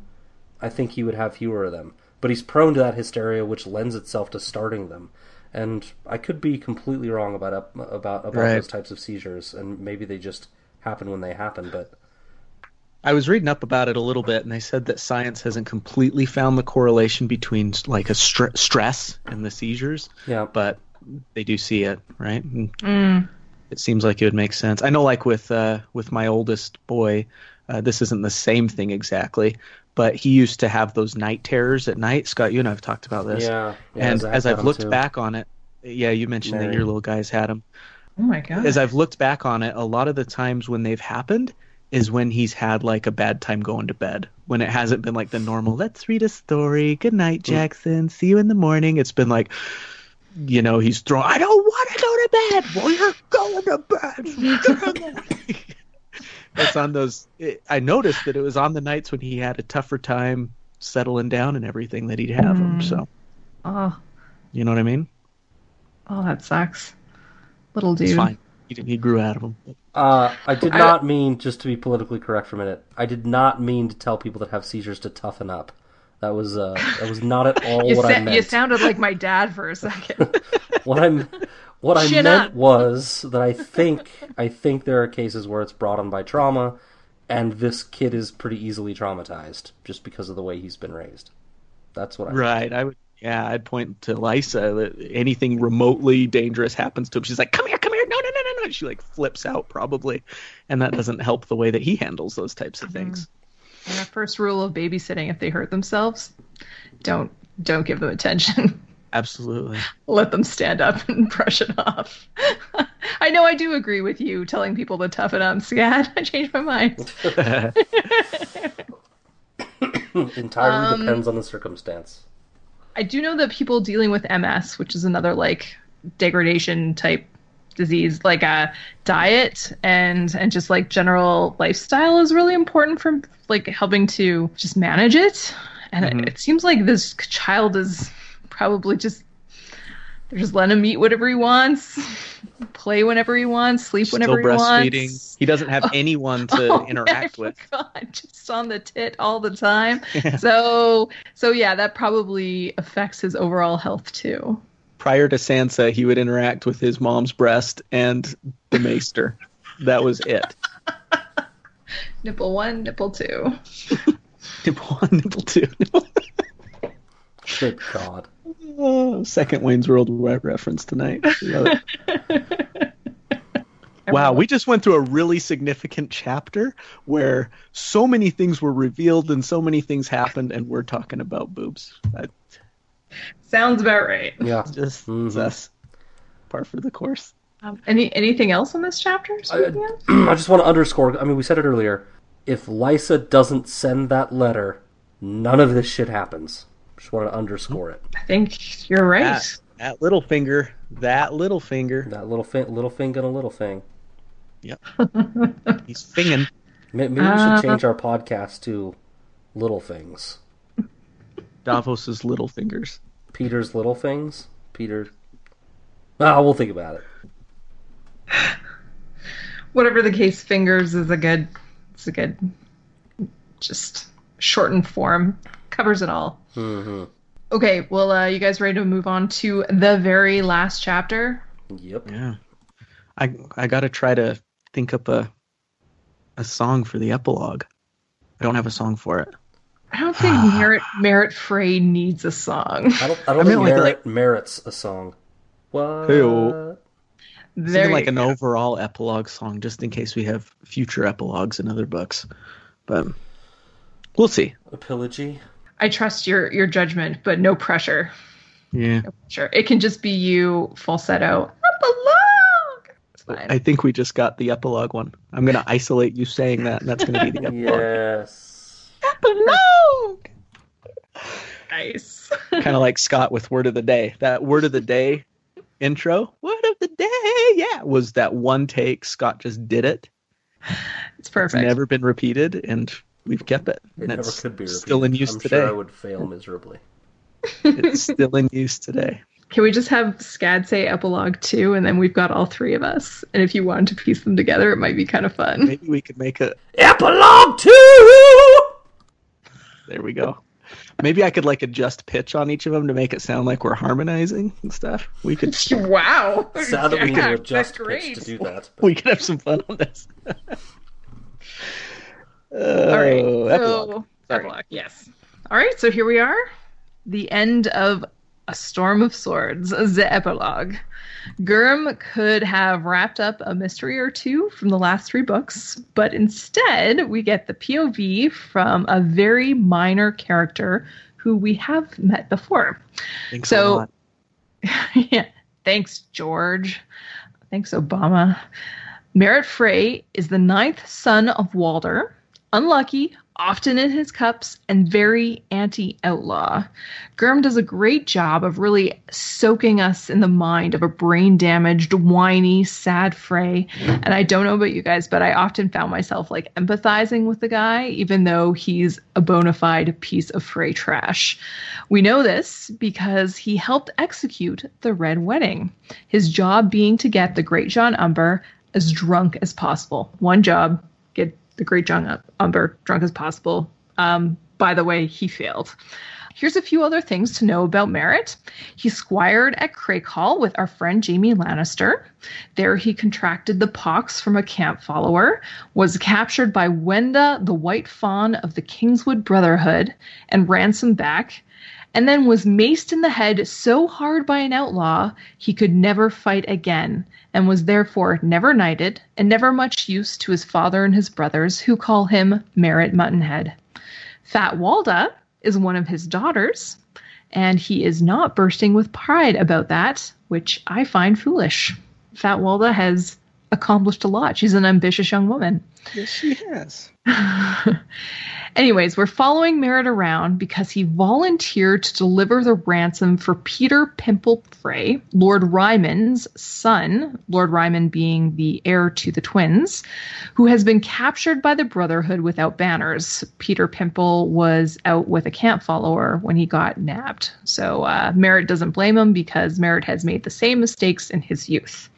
I think he would have fewer of them. But he's prone to that hysteria, which lends itself to starting them. And I could be completely wrong about about about Right. those types of seizures, and maybe they just happen when they happen. But I was reading up about it a little bit, and they said that science hasn't completely found the correlation between like a stre- stress and the seizures, yeah, but they do see it, right? And Mm. it seems like it would make sense. I know, like with uh, with my oldest boy, uh, this isn't the same thing exactly, but he used to have those night terrors at night. Scott, you and I have talked about this, Yeah. yeah and Zach as I've looked too. back on it, yeah, you mentioned that your little guys had them. Oh my god. As I've looked back on it, a lot of the times when they've happened is when he's had like a bad time going to bed. When it hasn't been like the normal, let's read a story. Good night, Mm. Jackson. See you in the morning. It's been like, you know, he's throwing, I don't want to go to bed. Well, you're going to bed. it's on those. It, I noticed that it was on the nights when he had a tougher time settling down and everything that he'd have them. Mm. So, oh, you know what I mean? oh, that sucks. Little dude. It's fine. He, he grew out of them. Uh, I did I- not mean, just to be politically correct for a minute, I did not mean to tell people that have seizures to toughen up. That was uh, that was not at all You, what sa- I meant. you sounded like my dad for a second. what I'm what I Chin meant up. was that I think I think there are cases where it's brought on by trauma, and this kid is pretty easily traumatized just because of the way he's been raised. That's what I Right. I would. Yeah, I'd point to Lysa that anything remotely dangerous happens to him. She's like, "Come here, come here!" No, no, no, no, no. She like flips out probably, and that doesn't help the way that he handles those types of things. And our first rule of babysitting: if they hurt themselves, don't don't give them attention. Absolutely. Let them stand up and brush it off. I know I do agree with you telling people to toughen up. Scott, I changed my mind. entirely Um, depends on the circumstance. I do know that people dealing with MS, which is another like degradation type disease, like a diet and and just like general lifestyle is really important for like helping to just manage it. And it, mm-hmm. it seems like this child is probably just just letting him eat whatever he wants, play whenever he wants, sleep Still whenever he wants. He doesn't have oh, anyone to Oh, interact with. forgot. just on the tit all the time. So, so yeah, that probably affects his overall health too. Prior to Sansa, he would interact with his mom's breast and the maester. that was it. Nipple one, nipple two. Nipple one, nipple two. Good God. Oh, second Wayne's World reference tonight. Love it. Wow, we just went through a really significant chapter where so many things were revealed and so many things happened, and we're talking about boobs. That Sounds about right. Yeah. just Mhm. that's par for the course. Um, any anything else in this chapter? Speaking of? I just want to underscore. I mean, we said it earlier. If Lysa doesn't send that letter, none of this shit happens. Just want to underscore it. I think you're right. That, that little finger, that little finger, That little thing, little thing, and a little thing. Yep. He's finging. Maybe we Uh, should change our podcast to Little Things. Davos's little fingers. Petyr's Little Things. Petyr. Ah, we'll think about it. Whatever the case, fingers is a good. It's a good. Just shortened form covers it all. hmm Okay, well, uh, you guys ready to move on to the very last chapter? Yep. Yeah, I I gotta try to think up a a song for the epilogue. I don't have a song for it. I don't think Merrett Merrett Frey needs a song. I don't. I don't I think meant like- merit merits a song. What? Hey-o. There like an go. overall epilogue song, just in case we have future epilogues in other books. But we'll see. Apology. I trust your your judgment, but no pressure. Yeah, Sure, it can just be you falsetto. Epilogue. I think we just got the epilogue one. I'm gonna isolate you saying that, and that's gonna be the epilogue. Yes. Epilogue. Nice. kind of like Scott with word of the day. That word of the day intro, word of the day, yeah, was that one take. Scott just did it. It's perfect. It's perfect. never been repeated, and we've kept it. It never it's could be repeated. still in use I'm today. sure I would fail miserably. it's still in use today. Can we just have Scott say epilogue two, and then we've got all three of us? And if you wanted to piece them together, it might be kind of fun. Maybe we could make a. Epilogue two. There we go. Maybe I could like adjust pitch on each of them to make it sound like we're harmonizing and stuff. We could Wow. Sad that we need to adjust pitch to do that. but- we could have some fun on this. All right. Oh, epilogue. So, epilogue. Yes. All right. So here we are, the end of A Storm of Swords, the epilogue. Gurm could have wrapped up a mystery or two from the last three books, but instead we get the POV from a very minor character who we have met before. Thanks a so, lot. yeah, thanks, George. Thanks, Obama. Merrett Frey is the ninth son of Walder, unlucky, often in his cups, and very anti outlaw. Gurm does a great job of really soaking us in the mind of a brain damaged, whiny, sad Frey. And I don't know about you guys, but I often found myself like empathizing with the guy, even though he's a bona fide piece of Frey trash. We know this because he helped execute the Red Wedding, his job being to get the Greatjon Umber as drunk as possible. One job, get the Greatjon Umber drunk as possible. Um, by the way, he failed. Here's a few other things to know about Merrett. He squired at Crakehall with our friend Jaime Lannister. There he contracted the pox from a camp follower, was captured by Wenda, the White Fawn of the Kingswood Brotherhood, and ransomed back and then was maced in the head so hard by an outlaw he could never fight again, and was therefore never knighted, and never much use to his father and his brothers, who call him Merrett Muttonhead. Fat Walda is one of his daughters, and he is not bursting with pride about that, which I find foolish. Fat Walda has accomplished a lot. She's an ambitious young woman. Yes, she has. Anyways, we're following Merrett around because he volunteered to deliver the ransom for Petyr Pimple Frey, Lord Ryman's son, Lord Ryman being the heir to the twins, who has been captured by the Brotherhood without banners. Petyr Pimple was out with a camp follower when he got nabbed. So uh, Merrett doesn't blame him because Merrett has made the same mistakes in his youth.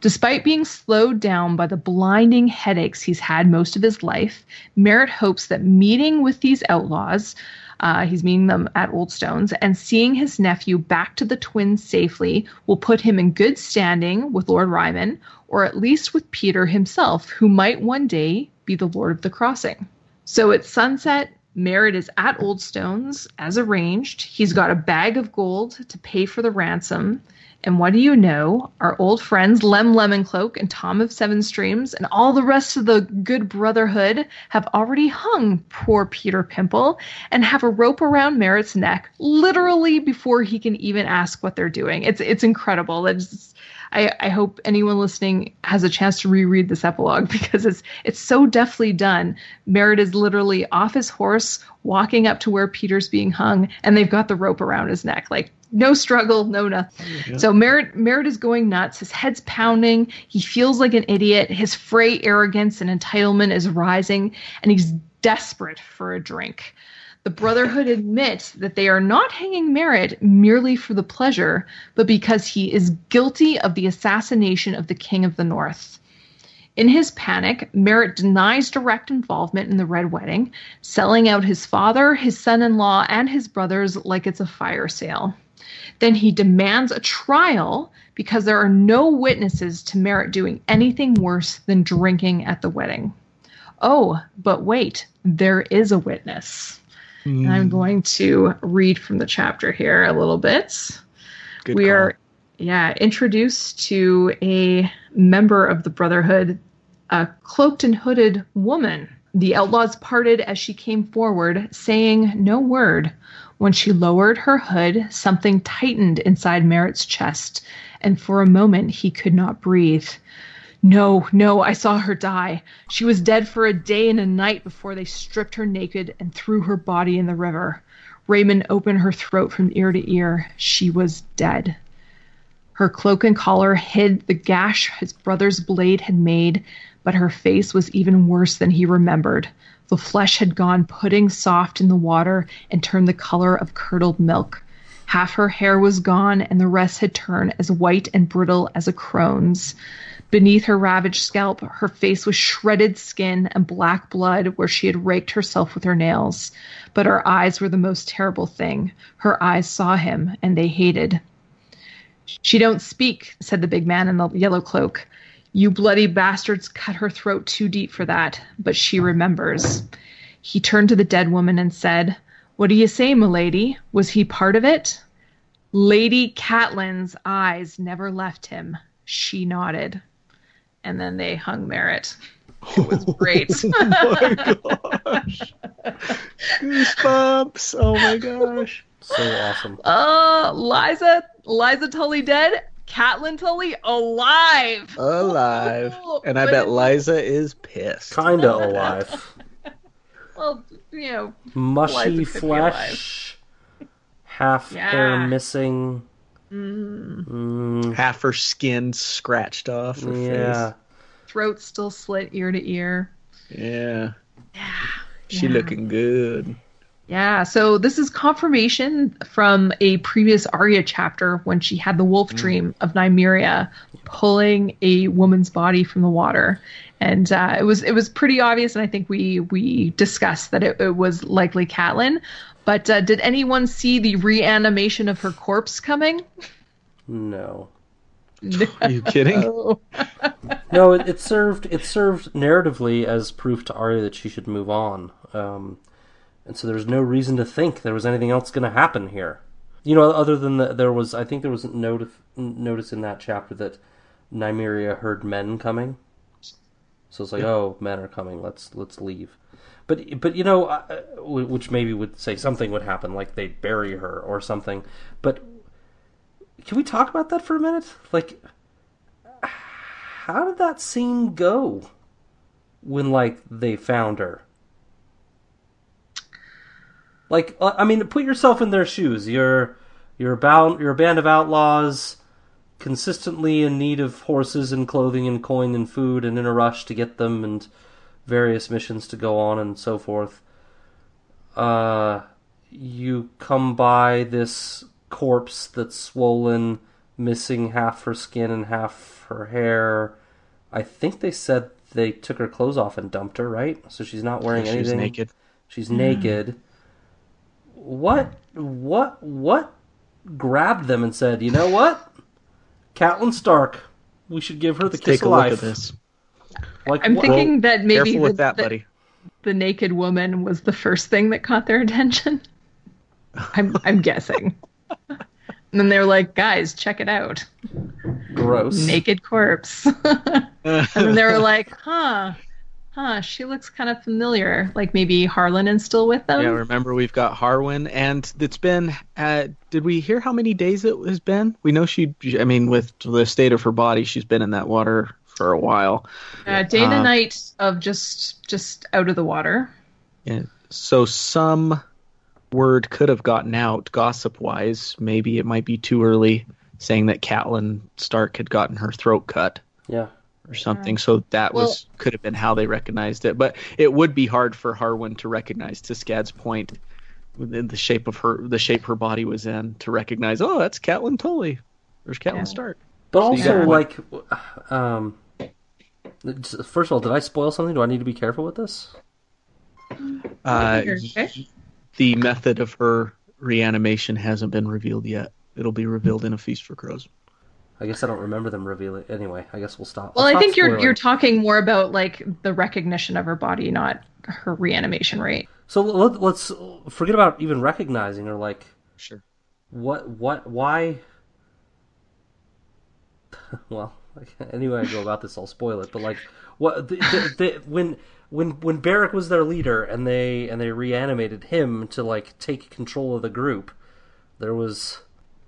Despite being slowed down by the blinding headaches he's had most of his life, Merrett hopes that meeting with these outlaws, uh, he's meeting them at Old Stones, and seeing his nephew back to the twins safely will put him in good standing with Lord Ryman, or at least with Petyr himself, who might one day be the Lord of the Crossing. So at sunset, Merrett is at Old Stones as arranged. He's got a bag of gold to pay for the ransom. And what do you know? Our old friends Lem Lemoncloak and Tom of Sevenstreams and all the rest of the good brotherhood have already hung poor Petyr Pimple and have a rope around Merrett's neck literally before he can even ask what they're doing. It's it's incredible. It's I, I hope anyone listening has a chance to reread this epilogue because it's it's so deftly done. Merrett is literally off his horse, walking up to where Petyr's being hung, and they've got the rope around his neck. Like no struggle, no nothing. Yeah. So Merrett Merrett is going nuts. His head's pounding. He feels like an idiot. His Frey arrogance and entitlement is rising, and he's desperate for a drink. The Brotherhood admit that they are not hanging Merrett merely for the pleasure, but because he is guilty of the assassination of the King of the North. In his panic, Merrett denies direct involvement in the Red Wedding, selling out his father, his son in law, and his brothers like it's a fire sale. Then he demands a trial because there are no witnesses to Merrett doing anything worse than drinking at the wedding. Oh, but wait, there is a witness. And I'm going to read from the chapter here a little bit. Good we call. are, yeah, introduced to a member of the Brotherhood, a cloaked and hooded woman. The outlaws parted as she came forward, saying no word. When she lowered her hood, something tightened inside Merrett's chest, and for a moment he could not breathe. No, no, I saw her die. She was dead for a day and a night before they stripped her naked and threw her body in the river. Raymund opened her throat from ear to ear. She was dead. Her cloak and collar hid the gash his brother's blade had made, but her face was even worse than he remembered. The flesh had gone pudding soft in the water and turned the color of curdled milk. Half her hair was gone, and the rest had turned as white and brittle as a crone's. Beneath her ravaged scalp, her face was shredded skin and black blood where she had raked herself with her nails. But her eyes were the most terrible thing. Her eyes saw him, and they hated. She don't speak, said the big man in the yellow cloak. You bloody bastards cut her throat too deep for that, but she remembers. He turned to the dead woman and said, What do you say, milady? Was he part of it? Lady Catelyn's eyes never left him. She nodded. And then they hung Merrett. It was great. oh my gosh. Goosebumps. Oh my gosh. So awesome. uh, Lysa, Lysa Tully dead. Catelyn Tully alive. Alive. Oh, And I bet Lysa is pissed. Kinda alive. Well, you know, Mushy Lysa flesh. Half hair missing. Mm, Half her skin scratched off her yeah. throat still slit ear to ear. face. Yeah. She Yeah. looking good. Yeah, so this is confirmation from a previous Arya chapter when she had the wolf dream of Nymeria pulling a woman's body from the water, and uh, it was it was pretty obvious, and I think we we discussed that it, it was likely Catelyn. But uh, did anyone see the reanimation of her corpse coming? No. Are you kidding? No, it, it served it served narratively as proof to Arya that she should move on. Um, and so there's no reason to think there was anything else going to happen here. You know, other than that, there was I think there was a notice notice in that chapter that Nymeria heard men coming. So it's like, oh, men are coming. Let's let's leave. But but you know, uh, which maybe would say something would happen, like they bury her or something. But can we talk about that for a minute? Like, how did that scene go when like they found her? Like, uh, I mean, put yourself in their shoes. You're you're about you're a band of outlaws, consistently in need of horses and clothing and coin and food, and in a rush to get them, and various missions to go on and so forth. Uh, you come by this corpse that's swollen, missing half her skin and half her hair. I think they said they took her clothes off and dumped her, right? So she's not wearing She was anything. naked. She's naked. What? What? What? Grabbed them and said, "You know what, Catelyn Stark, we should give her the Let's kiss take a of look life." at this. Like, I'm what- thinking that maybe Careful the, with that, the- buddy. the naked woman was the first thing that caught their attention. I'm I'm guessing. And then they're like, guys, check it out. gross. Naked corpse. and then they were like, huh, huh, she looks kind of familiar. Like maybe Harlan is still with them. Yeah, remember we've got Harwin, and it's been. Uh, did we hear how many days it has been? We know she. I mean, with the state of her body, she's been in that water for a while. Uh, day and Uh, night of just just out of the water. Yeah. So some word could have gotten out, gossip wise. Maybe it might be too early, saying that Catelyn Stark had gotten her throat cut Yeah. Or something. So that was could have been how they recognized it. But it would be hard for Harwin to recognize. To Scott's point, within the shape of her, the shape her body was in, to recognize. Oh, that's Catelyn Tully. There's Catelyn Yeah. Stark. But you also, like, um, first of all, did I spoil something? Do I need to be careful with this? Uh, Okay. the method of her reanimation hasn't been revealed yet. It'll be revealed in a feast for crows. I guess I don't remember them revealing. Anyway, I guess we'll stop. Well, I'll I stop think you're you're talking more about like the recognition of her body, not her reanimation rate. So let, let's forget about even recognizing her. Like, Sure. what, what, why? well, like, any way I go about this, I'll spoil it. But like, what? The, the, the, when when when Beric was their leader and they and they reanimated him to like take control of the group, there was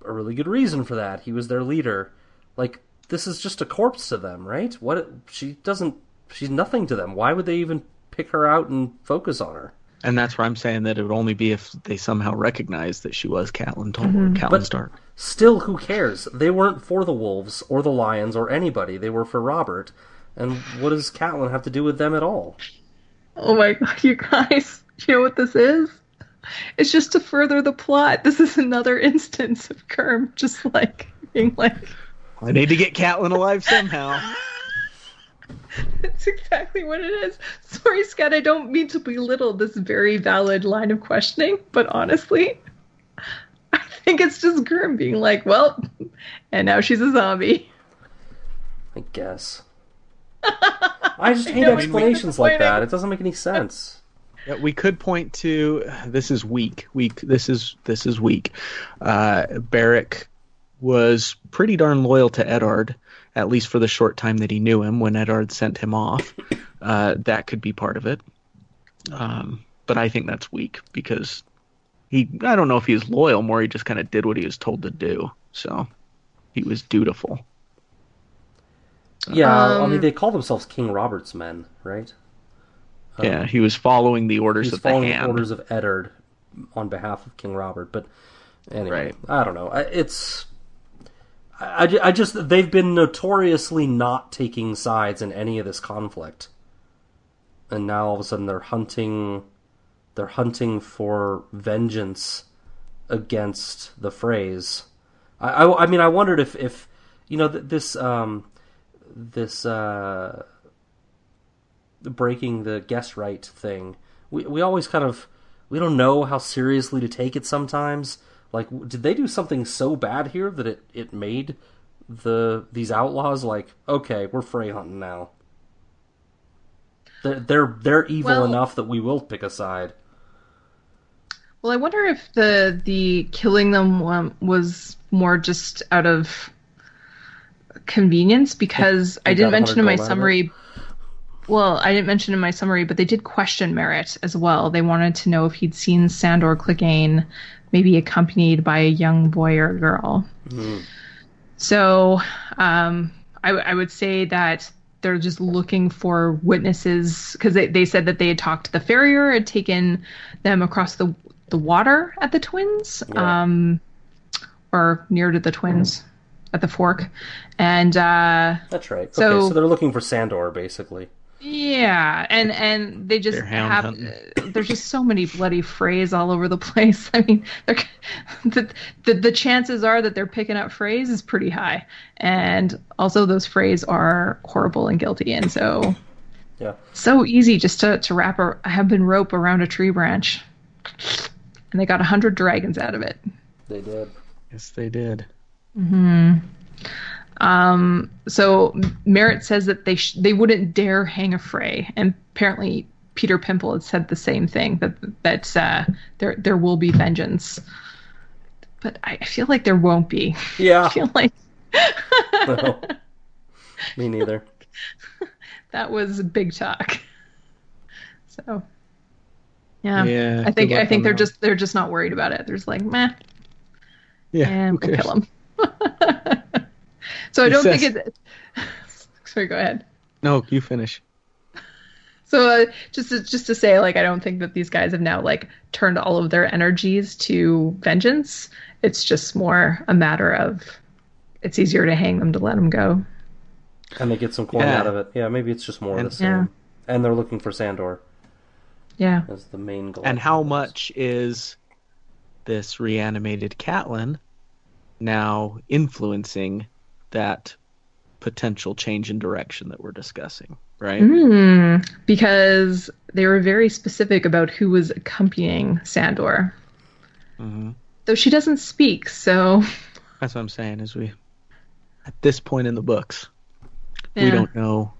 a really good reason for that. He was their leader. Like, this is just a corpse to them, right? What? She doesn't. She's nothing to them. Why would they even pick her out and focus on her? And that's where I'm saying that it would only be if they somehow recognized that she was Catelyn Tully, mm-hmm. Catelyn But- Stark. Still, who cares? They weren't for the wolves or the lions or anybody. They were for Robert. And what does Catelyn have to do with them at all? Oh my god, you guys! You know what this is? It's just to further the plot. This is another instance of Gurm just like being like, I need to get Catelyn alive somehow. That's exactly what it is. Sorry, Scott, I don't mean to belittle this very valid line of questioning, but honestly, I think it's just Gurm being like, well, and now she's a zombie. I guess. I just hate know, explanations like that. It doesn't make any sense. Yeah, we could point to this is weak. Weak. This is this is weak. Uh, Beric was pretty darn loyal to Eddard, at least for the short time that he knew him. When Eddard sent him off, uh, that could be part of it. Um, but I think that's weak because he. I don't know if he was loyal. More, he just kind of did what he was told to do. So he was dutiful. Yeah, I Um, mean they call themselves King Robert's men, right? Um, yeah, he was following the orders He's of the following hand. the orders of Eddard on behalf of King Robert. But anyway, Right. I don't know. It's I, I just they've been notoriously not taking sides in any of this conflict, and now all of a sudden they're hunting, they're hunting for vengeance against the Freys. I, I, I mean, I wondered if if you know th- this um this uh breaking the guest right thing. We we always kind of we don't know how seriously to take it sometimes. Like, did they do something so bad here that it it made the these outlaws like okay, we're Frey hunting now. They're they're, they're evil Well- enough that we will pick a side. Well, I wonder if the the killing them um, was more just out of convenience because I didn't mention in my hundred gold out of summary. Well, I didn't mention in my summary, but they did question Merrett as well. They wanted to know if he'd seen Sandor Clegane, maybe accompanied by a young boy or girl. So um, I, I would say that they're just looking for witnesses because they, they said that they had talked to the farrier, had taken them across the the water at the twins, Yeah. um, or near to the twins at the fork, and uh, That's right. So- okay, so they're looking for Sandor basically. Yeah, and and they just They're have hunting. uh, there's just so many bloody Freys all over the place. I mean, the, the the chances are that they're picking up Freys is pretty high, and also those Freys are horrible and guilty, and so Yeah. so easy just to to wrap a hempen rope around a tree branch, and they got a hundred dragons out of it. They did. Yes, they did. Um, so Merrett says that they sh- they wouldn't dare hang a Frey, and apparently Petyr Pimple had said the same thing that that uh, there there will be vengeance, but I I feel like there won't be. I Yeah. feel like No. Me neither. that was big talk. So, yeah, Yeah, I think I think they're that just they're just not worried about it. They're just like meh, Yeah, and we'll kill him. so I don't think says- it. Sorry, go ahead. No, you finish. So uh, just to, just to say, like, I don't think that these guys have now like turned all of their energies to vengeance. It's just more a matter of it's easier to hang them to let them go. And they get some coin Yeah. out of it. Yeah, maybe it's just more of the same. Yeah. And they're looking for Sandor Yeah. as the main goal. And how much is this reanimated Catelyn now influencing that potential change in direction that we're discussing? Right? Mm, because they were very specific about who was accompanying Sandor. Mhm. Though she doesn't speak, so That's what I'm saying. Is we at this point in the books, we don't know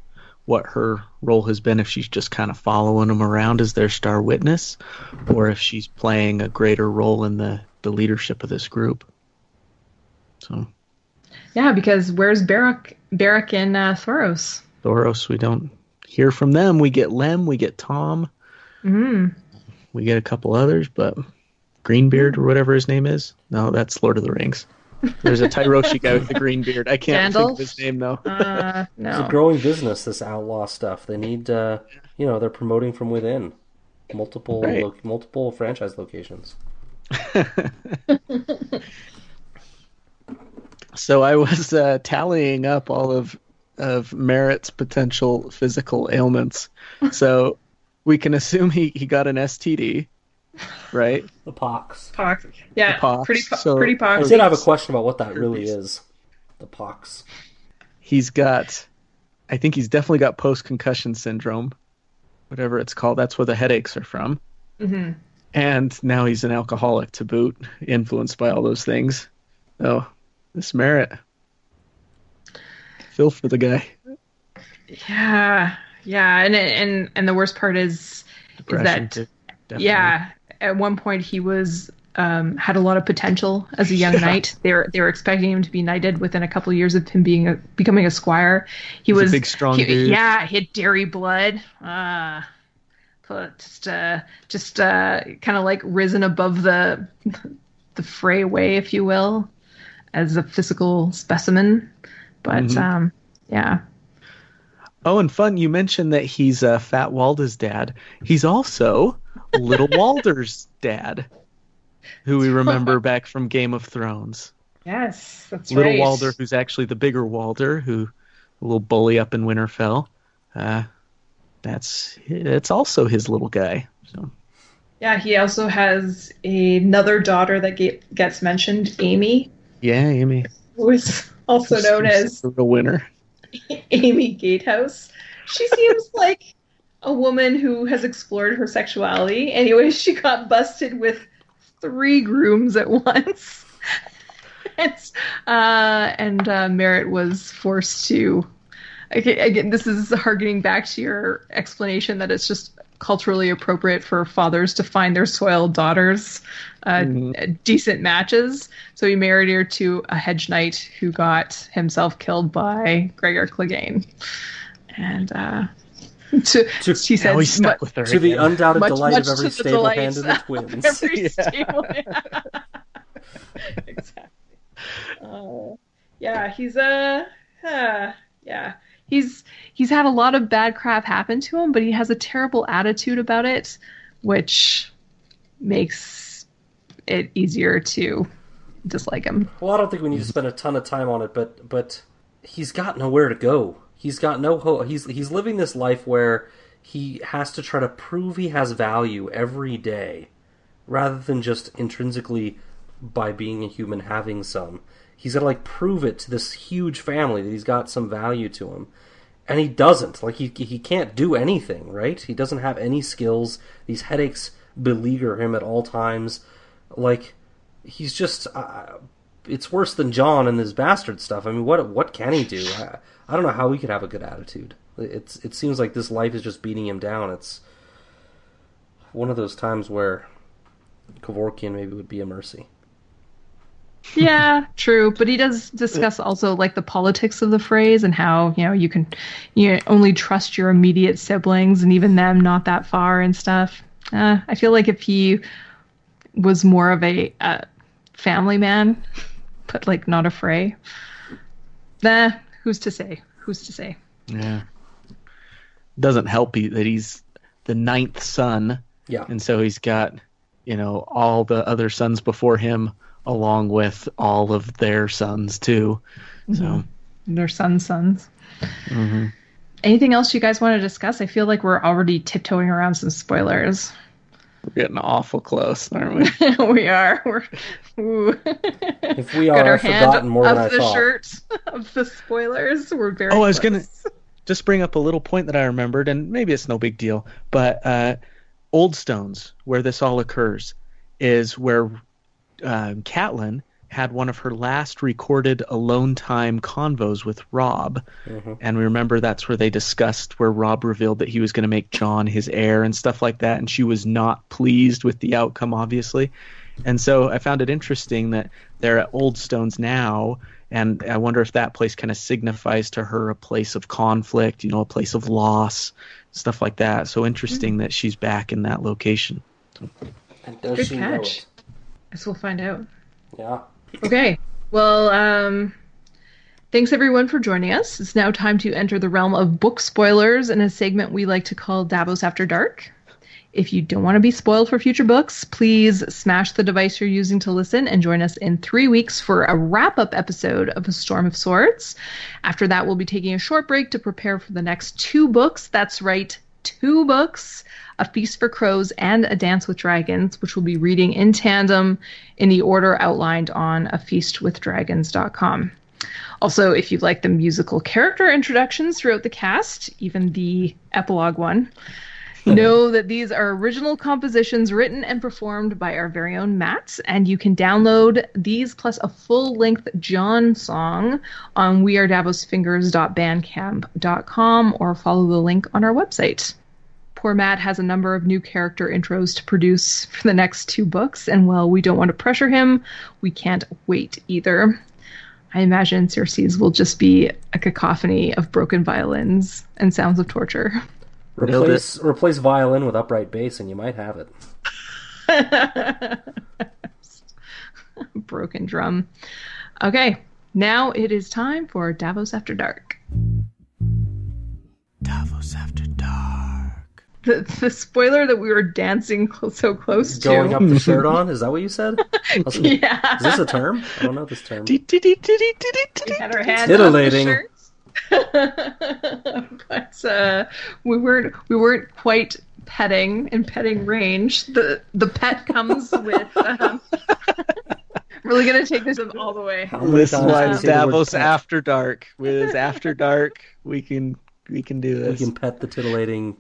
what her role has been. If she's just kind of following them around as their star witness, or if she's playing a greater role in the the leadership of this group. So Yeah, because where's Beric Beric and uh, Thoros? Thoros, we don't hear from them. We get Lem, we get Tom, Mm. we get a couple others, but Greenbeard or whatever his name is. No, that's Lord of the Rings. There's a Tyroshi guy with the green beard. I can't think of his name though. Uh, It's a growing business, this outlaw stuff. They need, uh, you know, they're promoting from within. Multiple, Right. lo- multiple franchise locations. So I was uh, tallying up all of of Merrett's potential physical ailments. So we can assume he, he got an STD, right? The pox. Pox. Yeah, The pox, pretty po- so- pretty I did have a question about what that really is. The pox. He's got, I think he's definitely got post concussion syndrome, whatever it's called. That's where the headaches are from. hmm And now he's an alcoholic to boot, influenced by all those things. Oh, this Merrett. Feel for the guy. Yeah, yeah, and and and the worst part is depression that too. Yeah, at one point he was um, had a lot of potential as a young knight. They were they were expecting him to be knighted within a couple of years of him being a, becoming a squire. He He's a was big, strong he- dude. Yeah, he had dairy blood. But just uh, just uh, kind of like risen above the the fray way, if you will, as a physical specimen. But Mhm. um, yeah, Oh, and fun, you mentioned that he's uh, Fat Walda's dad. He's also Little Walder's dad, who we remember back from Game of Thrones. yes, that's Little right. Walder, who's actually the bigger Walder, who a little bully up in Winterfell. Uh, that's it's also his little guy. So Yeah, he also has another daughter that get, gets mentioned, Amy, yeah, Amy, who is also known as the winner. Amy Gatehouse. She seems like a woman who has explored her sexuality. Anyway, she got busted with three grooms at once. Uh, and uh, Merrett was forced to. Okay, again, this is harkening back to your explanation that it's just culturally appropriate for fathers to find their soiled daughters uh, decent matches. So he married her to a hedge knight who got himself killed by Gregor Clegane. And uh, to, To- she said, now stuck "Mu- with her. To the undoubted Much- delight much of every to the stable hand in the twins. every Yeah. stable. exactly. Uh, yeah, he's a uh, yeah. He's he's had a lot of bad crap happen to him, but he has a terrible attitude about it, which makes it easier to dislike him. Well, I don't think we need to spend a ton of time on it, but but he's got nowhere to go. He's got no hope. He's he's living this life where he has to try to prove he has value every day, rather than just intrinsically by being a human having some. He's got to like prove it to this huge family that he's got some value to him, and he doesn't. Like he he can't do anything. Right? He doesn't have any skills. These headaches beleaguer him at all times. Like he's just uh, it's worse than Jon and his bastard stuff. I mean, what what can he do? I, I don't know how he could have a good attitude. It's it seems like this life is just beating him down. It's one of those times where Kevorkian maybe would be a mercy. Yeah, true. But he does discuss also like the politics of the phrase and how you know you can you know, only trust your immediate siblings and even them not that far and stuff. Uh, I feel like if he was more of a uh, family man, but like not a Frey, nah, who's to say? Who's to say? Yeah. Doesn't help he, that he's the ninth son, Yeah, and so he's got, you know, all the other sons before him, along with all of their sons too. So Their sons' sons. mhm. Anything else you guys want to discuss? I feel like we're already tiptoeing around some spoilers. we're getting awful close, aren't we? we are. We're ooh. if we got are, our I've hand forgotten more up than I the thought. shirt of the spoilers. We're very. Oh, I was close. gonna just bring up a little point that I remembered, and maybe it's no big deal, but uh, Old Stones, where this all occurs, is where um, Catelyn had one of her last recorded alone time convos with Robb, and we remember that's where they discussed where Robb revealed that he was going to make Jon his heir and stuff like that, and she was not pleased with the outcome, obviously. And so I found it interesting that they're at Old Stones now, and I wonder if that place kind of signifies to her a place of conflict, you know, a place of loss, stuff like that. So interesting that she's back in that location. And does Good she know catch. it? Guess we'll find out. Yeah. Okay. Well, um, thanks everyone for joining us. It's now time to enter the realm of book spoilers in a segment we like to call Davos After Dark. If you don't want to be spoiled for future books, please smash the device you're using to listen and join us in three weeks for a wrap up episode of A Storm of Swords. After that, we'll be taking a short break to prepare for the next two books. That's right, two books A Feast for Crows and A Dance with Dragons, which we'll be reading in tandem in the order outlined on a feastwithdragons.com. Also, if you'd like the musical character introductions throughout the cast, even the epilogue one, know hmm. that these are original compositions written and performed by our very own Matt, and you can download these plus a full length Jon song on wearedavosfingers.bandcamp.com or follow the link on our website. poor Matt has a number of new character intros to produce for the next two books, and while we don't want to pressure him, we can't wait either. I imagine Cersei's will just be a cacophony of broken violins and sounds of torture. Replace replace violin with upright bass, and you might have it. broken drum. Okay, now it is time for Davos After Dark. Davos After Dark. The, the spoiler that we were dancing cl- so close Going to. up the shirt on? Is that what you said? Was- yeah. Is this a term? I don't know this term. we had our hands Titillating. On the shirts. but uh, we weren't we weren't quite petting in petting range. The the pet comes with. Um, really gonna take this all the way. How This is times why can you it's say the word Davos? After Dark. With After Dark, we can we can do this. We can pet the titillating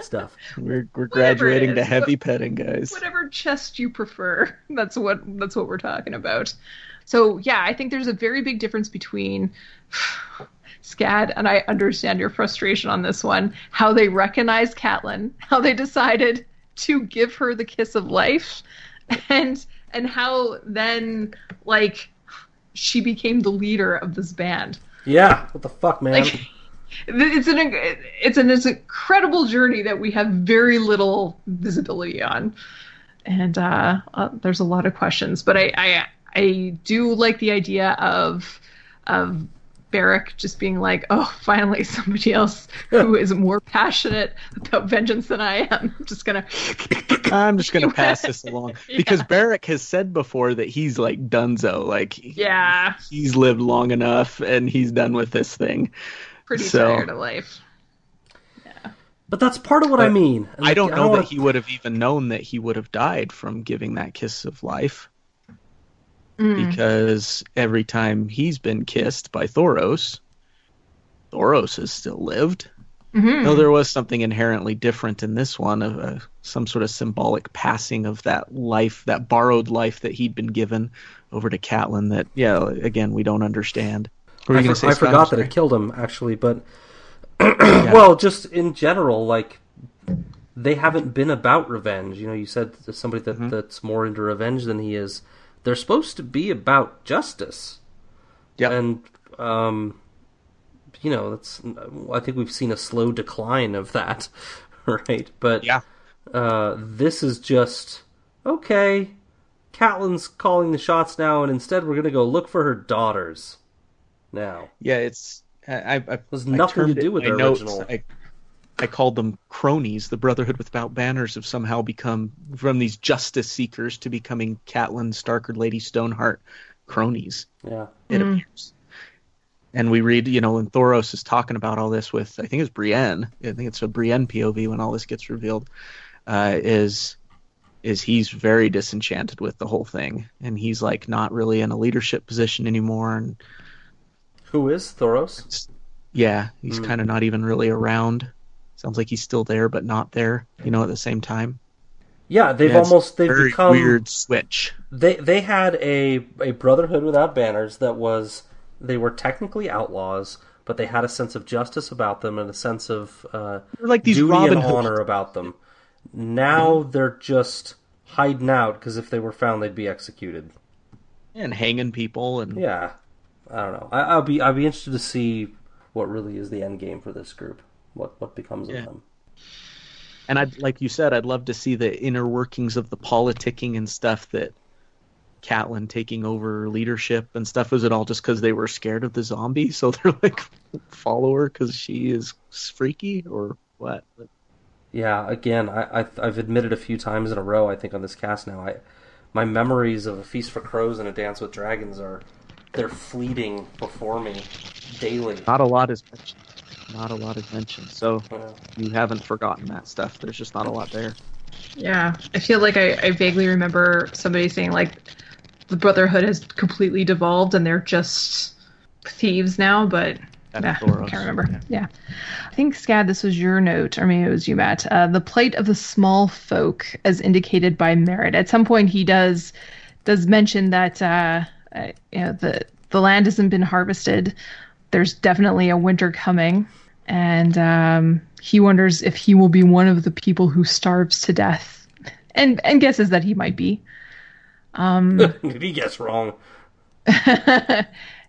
stuff. We're we're Whatever it graduating to is. heavy petting, guys. whatever chest you prefer. That's what that's what we're talking about. So yeah, I think there's a very big difference between Scott and I understand your frustration on this one. How they recognized Catelyn, how they decided to give her the kiss of life, and and how then like she became the leader of this band. Yeah. What the fuck, man? Like it's an it's an it's an incredible journey that we have very little visibility on, and uh, uh, there's a lot of questions. But I, I I do like the idea of of Beric just being like, oh, finally somebody else who is more passionate about vengeance than I am. just gonna I'm just gonna pass this along because Yeah. Beric has said before that he's like Dunzo, like yeah, he's lived long enough and he's done with this thing. pretty So- tired of life. Yeah. But that's part of what I mean. And, I like, don't know wanna- that he would have even known that he would have died from giving that kiss of life Mm. because every time he's been kissed by Thoros, Thoros has still lived. Mhm. Though there was something inherently different in this one, of uh, some sort of symbolic passing of that life, that borrowed life that he'd been given over to Catelyn. That, yeah, again, we don't understand. Were I, you gonna for- say, I forgot that it killed him actually, but well, just in general, like they haven't been about revenge. You know, you said to somebody that Mm-hmm. that's more into revenge than he is. They're supposed to be about justice, Yep. and um, you know, that's. I think we've seen a slow decline of that, right? But Yeah. uh, this is just okay. Catelyn's calling the shots now, and instead we're gonna go look for her daughters now. Yeah, it's I, I, I Has nothing to do with the original. I, I called them cronies. The Brotherhood Without Banners have somehow become from these justice seekers to becoming Catelyn, Stark, or Lady Stoneheart cronies. Yeah. It appears. And we read, you know, when Thoros is talking about all this with, I think it's Brienne. I think it's a Brienne POV when all this gets revealed. Uh, is is he's very disenchanted with the whole thing, and he's like not really in a leadership position anymore, and Who is Thoros? yeah, he's Hmm. kind of not even really around. Sounds like he's still there, but not there. You know, at the same time. Yeah, they've Yeah, almost they've become weird switch. they they had a a brotherhood without banners that was they were technically outlaws, but they had a sense of justice about them and a sense of uh, like these duty Robin and Hood. honor about them. Now they're just hiding out because if they were found, they'd be executed. and hanging people and Yeah, I don't know. I, I'll be I'll be interested to see what really is the end game for this group. What what becomes Yeah. of them. and I'd like you said, I'd love to see the inner workings of the politicking and stuff that Catelyn taking over leadership and stuff. Was it all just because they were scared of the zombie, so they're like follow her because she is freaky or what? Yeah, again, I, I I've admitted a few times in a row. I think on this cast now, I my memories of a feast for crows and a dance with dragons are they're fleeting before me daily. Not a lot is mentioned. Not a lot is mentioned. So you haven't forgotten that stuff. There's just not a lot there. Yeah, I feel like I, I vaguely remember somebody saying like the Brotherhood has completely devolved and they're just thieves now, but That's nah, Thoros. can't remember. Yeah. I think Scott, this was your note, or maybe it was you, Matt. Uh, the plight of the small folk, as indicated by Merrett. At some point, he does does mention that uh, uh, you know the the land hasn't been harvested. There's definitely a winter coming. and um, he wonders if he will be one of the people who starves to death, and and guesses that he might be. Um, Did he guess wrong? I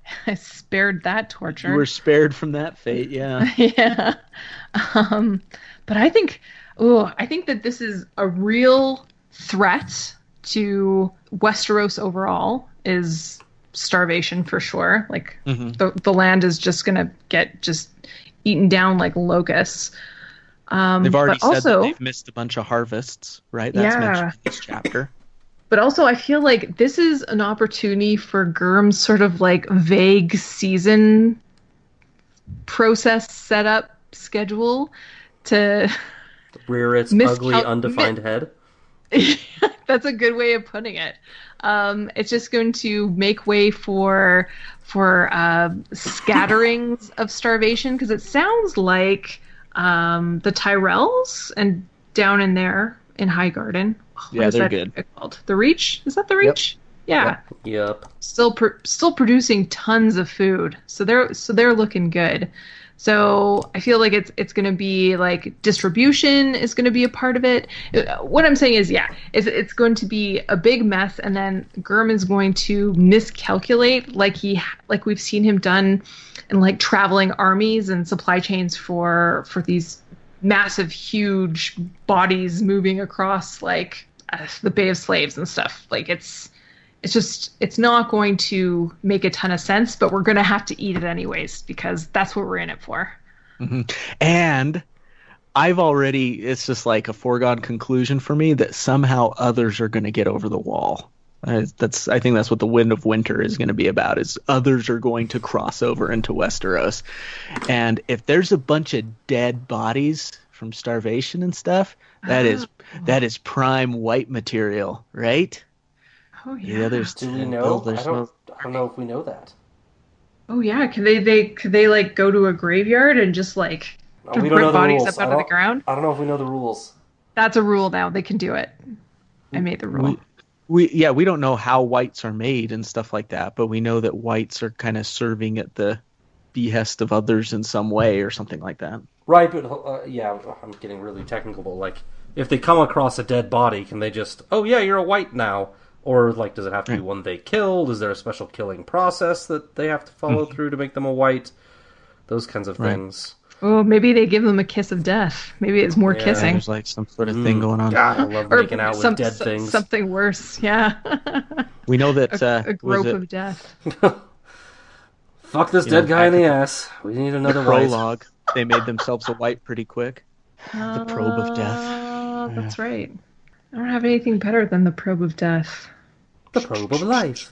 spared that torture. You were spared from that fate, yeah. yeah. Um, but I think, oh, I think that this is a real threat to Westeros overall. Is starvation for sure? Like Mhm. the the land is just gonna get just eaten down like locusts. Um, They've already but said also, that they've missed a bunch of harvests, right? That's Yeah. mentioned in this chapter. But also, I feel like this is an opportunity for Gurm's sort of like vague season process setup schedule to. Rear its Miscal- ugly, undefined head. That's a good way of putting it. Um, it's just going to make way for for uh, scatterings of starvation because it sounds like um, the Tyrells and down in there in Highgarden. What Yeah, they're good. Called the Reach? Is that the Reach? Yep. Yeah. Yep. still pr- still producing tons of food. So they're so they're looking good. So I feel like it's it's going to be like distribution is going to be a part of it. What I'm saying is, yeah, it's it's going to be a big mess, and then Gurm is going to miscalculate, like he like we've seen him done in like traveling armies and supply chains for for these massive, huge bodies moving across like uh, the Bay of Slaves and stuff. Like it's it's just it's not going to make a ton of sense but we're going to have to eat it anyways because that's what we're in it for And I've already, it's just like a foregone conclusion for me that somehow others are going to get over the wall. Uh, that's I think that's what the Wind of Winter is going to be about. Is others are going to cross over into Westeros, and if there's a bunch of dead bodies from starvation and stuff, that is that is prime white material, right? Oh yeah The others Do we know? well, I there's don't. no- I don't know if we know that. oh yeah can they they could they like go to a graveyard and just like Uh, we don't rip know bodies rules. up I out of the don't- ground I don't know if we know the rules. that's a rule now they can do it i made the rule we, we yeah we don't know how whites are made and stuff like that but we know that whites are kind of serving at the behest of others in some way or something like that Right, but uh, yeah, I'm getting really technical. But like, if they come across a dead body, can they just, oh yeah, you're a white now? Or like, does it have to be one they killed? Is there a special killing process that they have to follow through to make them a white? Those kinds of Right. things. oh maybe they give them a kiss of death maybe it's more Yeah. kissing there's like some sort of thing Mm. going on God, I love or making out with some- dead so- things. something worse yeah we know that a, uh a was grope it of death Fuck this You dead know, guy in the ass. We need another white. prologue they made themselves a white pretty quick the probe of death Uh, that's right. I don't have anything better than the probe of death. The probe of life.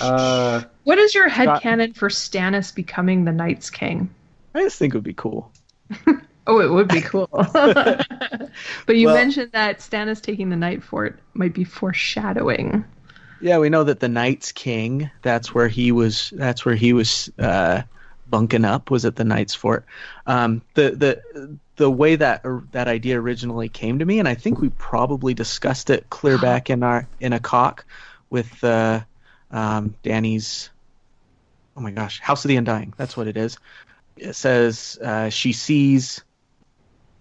Uh, What is your Scott- headcanon for Stannis becoming the Night's King? i just think it would be cool Oh, it would be cool. but you Well- mentioned that Stannis taking the Nightfort might be foreshadowing. yeah we know that the Night's King that's where he was that's where he was uh bunking up was at the Nightfort um the the the way that that idea originally came to me and i think we probably discussed it clear back in our in a cock with uh um Dany's oh my gosh house of the undying. That's what it is. It says uh, she sees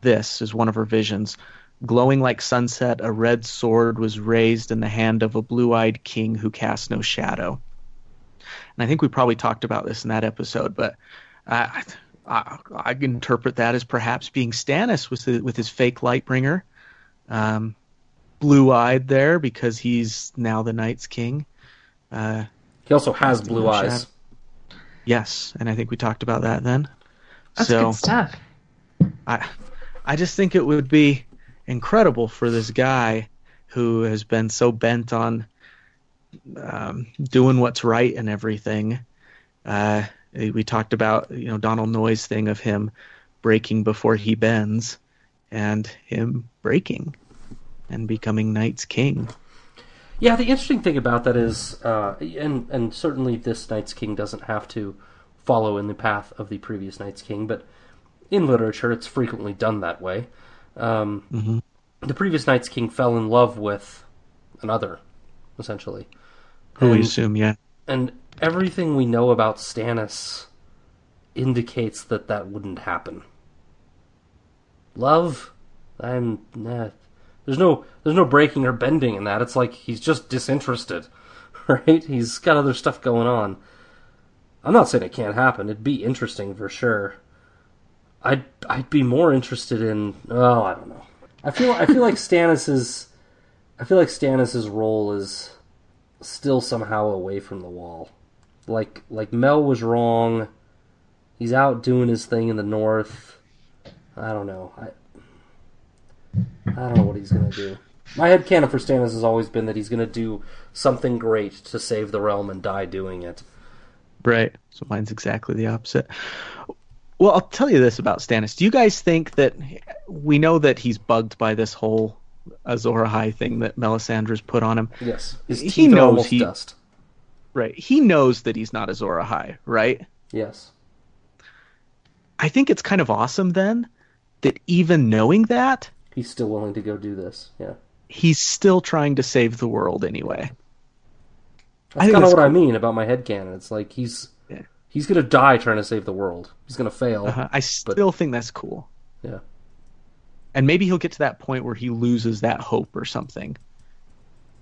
this is one of her visions. Glowing like sunset a red sword was raised in the hand of a blue-eyed king who cast no shadow. And i think we probably talked about this in that episode but I, I, I interpret that as perhaps being stannis with, the, with his fake lightbringer. Um, blue-eyed there because he's now the night's king uh, he also has blue no eyes. yes and i think we talked about that then That's so good stuff. I I just think it would be incredible for this guy who has been so bent on um, doing what's right and everything. Uh, we talked about you know Donal Noye's thing of him breaking before he bends, and him breaking and becoming Night's King. Yeah, the interesting thing about that is, uh, and and certainly this Night's King doesn't have to follow in the path of the previous Night's King, but in literature, it's frequently done that way. Um, Mhm. The previous Night's King fell in love with another, essentially, Who we assume, yeah. and everything we know about Stannis indicates that that wouldn't happen. Love, I'm nah, there's no there's no breaking or bending in that. It's like he's just disinterested, right? He's got other stuff going on. I'm not saying it can't happen. It'd be interesting for sure. I'd I'd be more interested in oh I don't know. I feel I feel like Stannis's I feel like Stannis's role is still somehow away from the wall. Like like Mel was wrong. He's out doing his thing in the north. I don't know. I I don't know what he's gonna do. My head canon for Stannis has always been that he's gonna do something great to save the realm and die doing it. Right. So mine's exactly the opposite. Well, I'll tell you this about Stannis. Do you guys think that we know that he's bugged by this whole Azor Ahai thing that Melisandre's put on him? Yes, his He knows he- dust. Right. He knows that he's not Azor Ahai, right? Yes, I think it's kind of awesome then that even knowing that, he's still willing to go do this. Yeah, he's still trying to save the world anyway. I that's kind of what I mean about my head canon. It's like he's Yeah. he's gonna die trying to save the world. He's gonna fail. Uh-huh. I still think that's cool. Yeah. And maybe he'll get to that point where he loses that hope or something.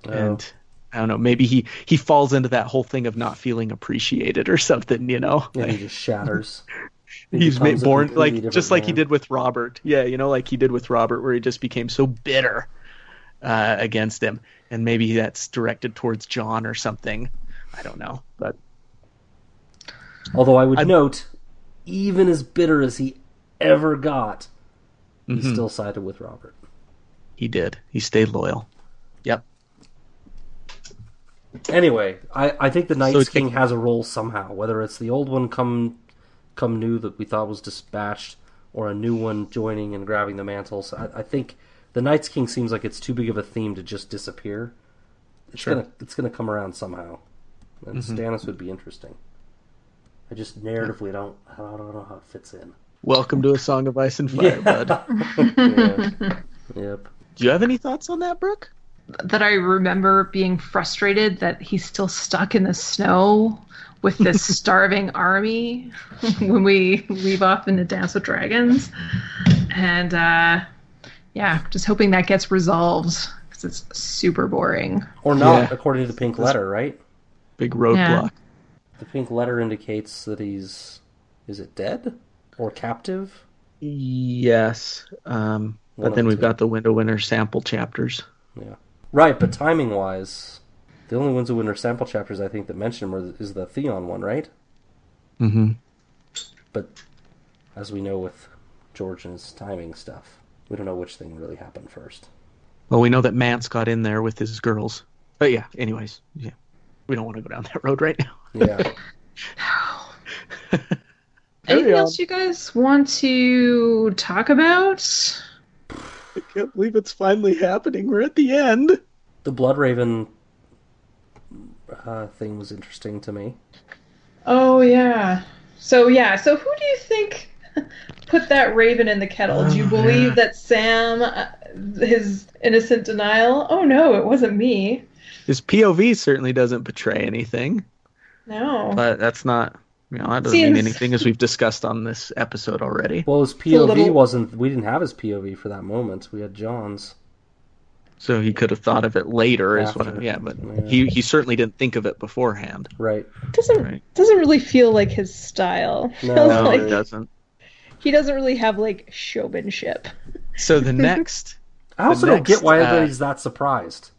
Oh. and I don't know, maybe he he falls into that whole thing of not feeling appreciated or something, you know. yeah, he just shatters. He He's made, born like just like he did with Robert. Yeah, you know, like he did with Robert, where he just became so bitter uh, against him, and maybe that's directed towards Jon or something. I don't know, but Although I would I'm- note, even as bitter as he ever got, he Mhm. still sided with Robert. he did. He stayed loyal. Yep. Anyway, I, I think the Night's it's- King has a role somehow, whether it's the old one come come new that we thought was dispatched, or a new one joining and grabbing the mantles. I, I think the Night's King seems like it's too big of a theme to just disappear. It's Sure. gonna it's gonna come around somehow, and Mhm. Stannis would be interesting. I just narratively don't I don't know how it fits in. Welcome to a Song of Ice and Fire, bud. Yeah. yep. Do you have any thoughts on that, Brooke? that I remember being frustrated that he's still stuck in the snow with this starving army when we leave off in the Dance with Dragons. And uh, yeah, just hoping that gets resolved because it's super boring. Or not, Yeah. according to the pink letter, right? Big roadblock. The pink letter indicates that he's is it dead or captive? Yes. Um, but then we've two. got the Winds of Winter sample chapters. Yeah. Right, but timing wise, the only ones who win are sample chapters I think that mention him are, is the Theon one, right? Mm-hmm. But as we know with George and his timing stuff, we don't know which thing really happened first. Well, we know that Mance got in there with his girls. But yeah, anyways, yeah. We don't want to go down that road right now. Yeah. Anything else you guys want to talk about? I can't believe it's finally happening. We're at the end. the Blood Raven uh, thing was interesting to me. Oh yeah. So yeah. So who do you think put that raven in the kettle? do you Oh, believe yeah. that Sam, uh, his innocent denial? Oh no, it wasn't me. His POV certainly doesn't betray anything, No. but that's not, you know, that doesn't Seems- mean anything as we've discussed on this episode already. Well, his POV little- wasn't. We didn't have his POV for that moment. We had Jon's. So he could have thought of it later, is what. Yeah, but Yeah. he he certainly didn't think of it beforehand. Right. doesn't Right. doesn't really feel like his style. No. No, like it doesn't. he doesn't really have like showmanship. So the next, I also The don't get next, why uh, he's that surprised.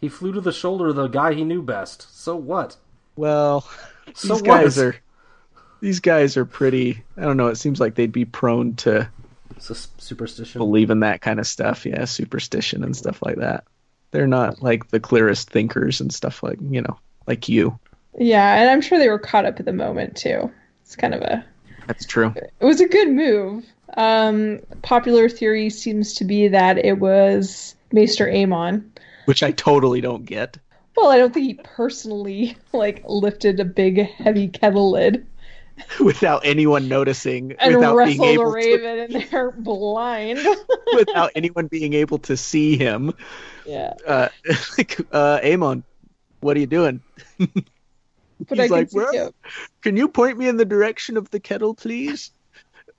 He flew to the shoulder of the guy he knew best. So what? well, So these what? guys are these guys are pretty. I don't know. It seems like they'd be prone to It's a s- superstition. believe in that kind of stuff. Yeah, superstition and stuff like that. They're not like the clearest thinkers and stuff like you know, like you. Yeah, and I'm sure they were caught up at the moment too. It's kind of a That's true. it was a good move. Um, popular theory seems to be that it was Maester Aemon. Which I totally don't get. Well, I don't think he personally like lifted a big heavy kettle lid without anyone noticing, and without being able to, raven in there blind. without anyone being able to see him. yeah. Uh, like, uh, Aemon, what are you doing? but He's I can like, see "Well, you. Can you point me in the direction of the kettle, please?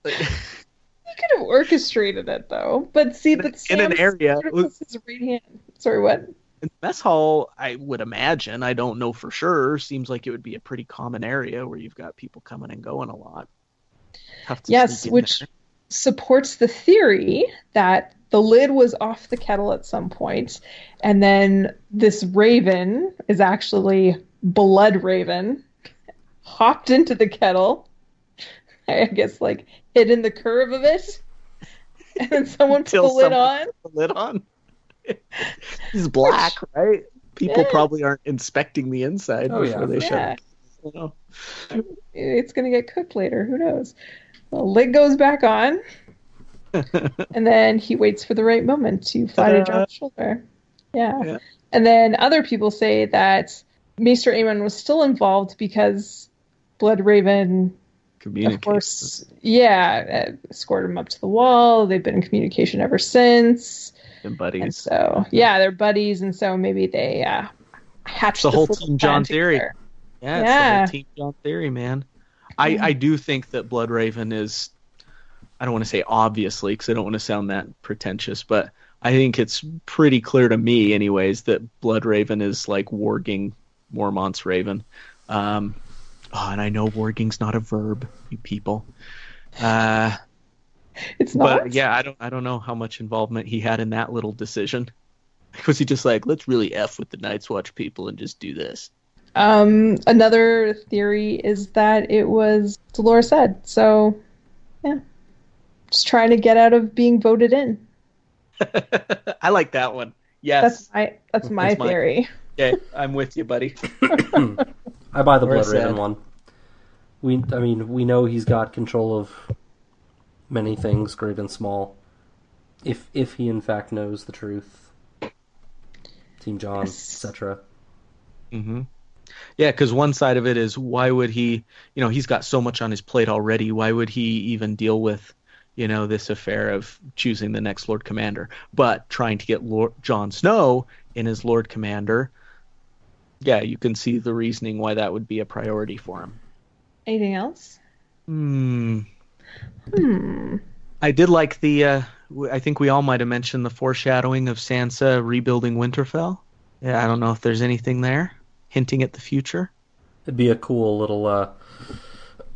He could have orchestrated it though. But see, but in an area with- his right hand. Sorry, what? In the mess hall, I would imagine, I don't know for sure, seems like it would be a pretty common area where you've got people coming and going a lot. Yes, which there. supports the theory that the lid was off the kettle at some point, and then this raven is actually Blood Raven, hopped into the kettle, I guess like hid in the curve of it, and then someone put the lid on. put the lid on. He's black, right? People Yeah. probably aren't inspecting the inside Oh, before yeah. they shut Yeah, it. You it's gonna get cooked later. Who knows? The lid goes back on, and then he waits for the right moment to fly to Ta-da. Jon's shoulder. Yeah. Yeah. And then other people say that Maester Aemon was still involved because Blood Raven, of Communicate. course, yeah, uh, escorted him up to the wall. They've been in communication ever since. And And buddies. so, yeah, they're buddies, and so maybe they uh, hatched the whole Team Jon theory. together. Yeah, it's the Yeah. whole Team Jon theory, man. I, I do think that Blood Raven is. I don't want to say obviously because I don't want to sound that pretentious, but I think it's pretty clear to me, anyways, that Blood Raven is like warging Mormont's Raven. Um, oh, and I know warging's not a verb, you people. Uh, It's not. but yeah, I don't I don't know how much involvement he had in that little decision. Was he just like, let's really f with the Night's Watch people and just do this? Um, another theory is that it was Dolorous Edd. So, yeah, just trying to get out of being voted in. I like that one. Yes. That's my that's my That's mine. theory. yeah, I'm with you, buddy. I buy the Or Blood sad. Raven one. We, I mean, we know he's got control of many things, great and small. If if he in fact knows the truth, Team Jon, Yes. etc. hmm Yeah, because one side of it is why would he? You know, he's got so much on his plate already. Why would he even deal with, you know, this affair of choosing the next Lord Commander? But trying to get Lord Jon Snow in as Lord Commander. Yeah, you can see the reasoning why that would be a priority for him. Anything else? Hmm. Hmm. I did like the. Uh, w- I think we all might have mentioned the foreshadowing of Sansa rebuilding Winterfell. Yeah, I don't know if there's anything there hinting at the future. It'd be a cool little, uh,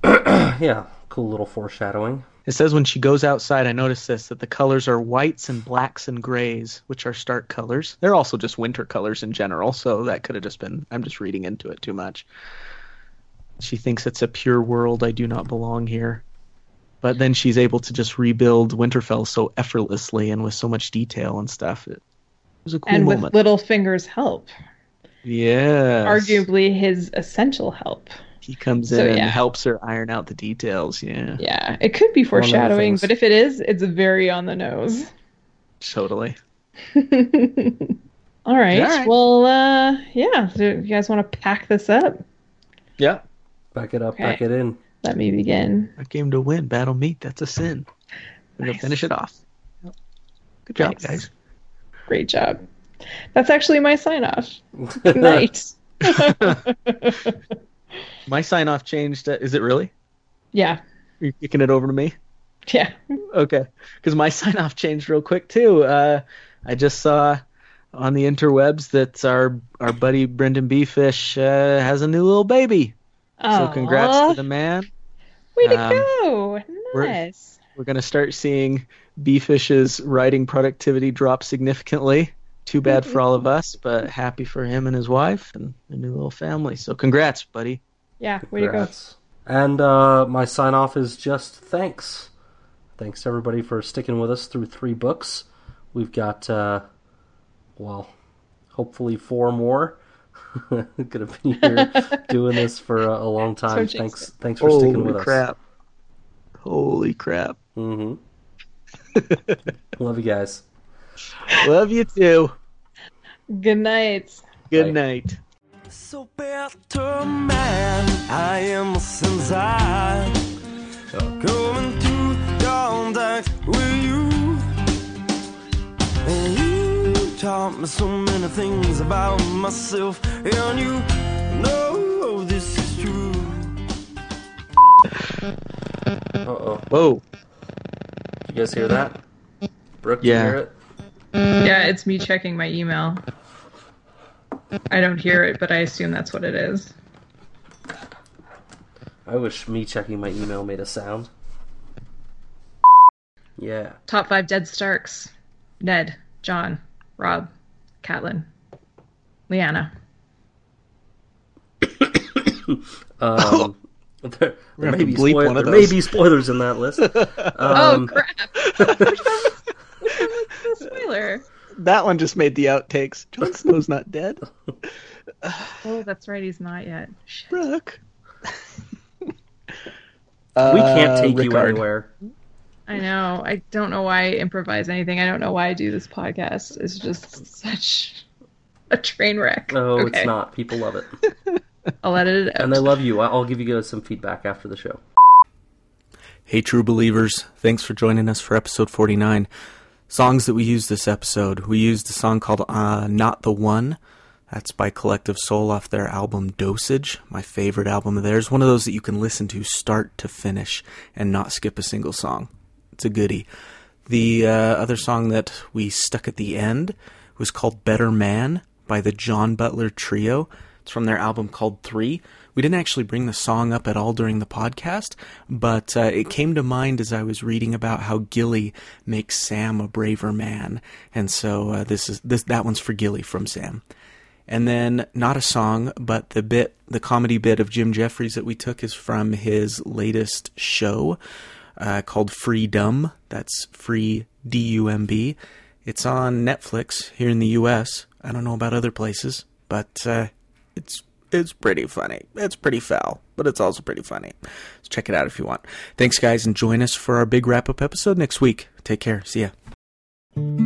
yeah, cool little foreshadowing. It says when she goes outside, I noticed this that the colors are whites and blacks and grays, which are stark colors. They're also just winter colors in general, so that could have just been. I'm just reading into it too much. She thinks it's a pure world. I do not belong here. But then she's able to just rebuild Winterfell so effortlessly and with so much detail and stuff. It was a cool and with moment. Littlefinger's help, yeah. arguably his essential help. He comes in So, and helps her iron out the details. Yeah, Yeah, it could be One of the foreshadowing, but if it is, it's very on the nose. totally. All right. All right. Well, uh, yeah. Do you guys want to pack this up? Yeah. Back it up, Okay. back it in. Let me begin. A game to win, battle meat. That's a sin. We're gonna finish it off. Good job, Nice. guys. Great job. That's actually my sign off. Good night. My sign off changed. Uh, is it really? yeah. You're kicking it over to me? Yeah. Okay. Because my sign off changed real quick too. Uh, I just saw on the interwebs that our our buddy Brendan Beefish uh, has a new little baby. So congrats to the man. Way to um, go. we're- Nice. We're gonna start seeing Beefish's writing productivity drop significantly. Too bad for all of us, but happy for him and his wife and a new little family. So congrats, buddy. Yeah. Way to go. Congrats. And uh, my sign off is just thanks. Thanks to everybody for sticking with us through three books. We've got, uh, well, hopefully four more. Gonna be here doing this for a, a long time. jinx thanks, thanks for sticking with us. Holy crap. hmm Love you guys. Love you too. Good night. Good Bye. night. So better man, I am since I coming to contact with you. And you taught me so many things about myself, and you know this Uh oh. Whoa. You guys hear that? Brooke, Yeah. you hear it? Yeah, it's me checking my email. I don't hear it, but I assume that's what it is. I wish me checking my email made a sound. Yeah. Top five dead Starks: Ned, Jon, Robb, Catelyn, Lyanna. Um, there, there may be bleep spoil- one of there may be spoilers in that list. oh Um, crap! Which one was, which one was the spoiler? That one just made the outtakes. Jon Snow's not dead. Oh, that's right. He's not yet. Shit. Brooke. we can't Uh, take you anywhere. I know. I don't know why I improvise anything. I don't know why I do this podcast. It's just such a train wreck. No, Okay. it's not. People love it, I'll edit it out. and they love you. I- I'll give you guys some feedback after the show. Hey, true believers. Thanks for joining us for episode 49. Songs that we used this episode. We used a song called uh, Not the One. That's by Collective Soul off their album Dosage, my favorite album of theirs. One of those that you can listen to start to finish and not skip a single song. It's a goodie. The uh, other song that we stuck at the end was called Better Man by the John Butler Trio. It's from their album called Three. We didn't actually bring the song up at all during the podcast, but uh, it came to mind as I was reading about how Gilly makes Sam a braver man, and so uh, this is this that one's for Gilly from Sam. And then not a song, but the bit, the comedy bit of Jim Jefferies that we took is from his latest show uh, called Freedom. That's free D U M B. It's on Netflix here in the U.S. I don't know about other places, but uh, it's it's pretty funny. It's pretty foul, but it's also pretty funny. So check it out if you want. Thanks, guys, and join us for our big wrap up episode next week. Take care. See ya.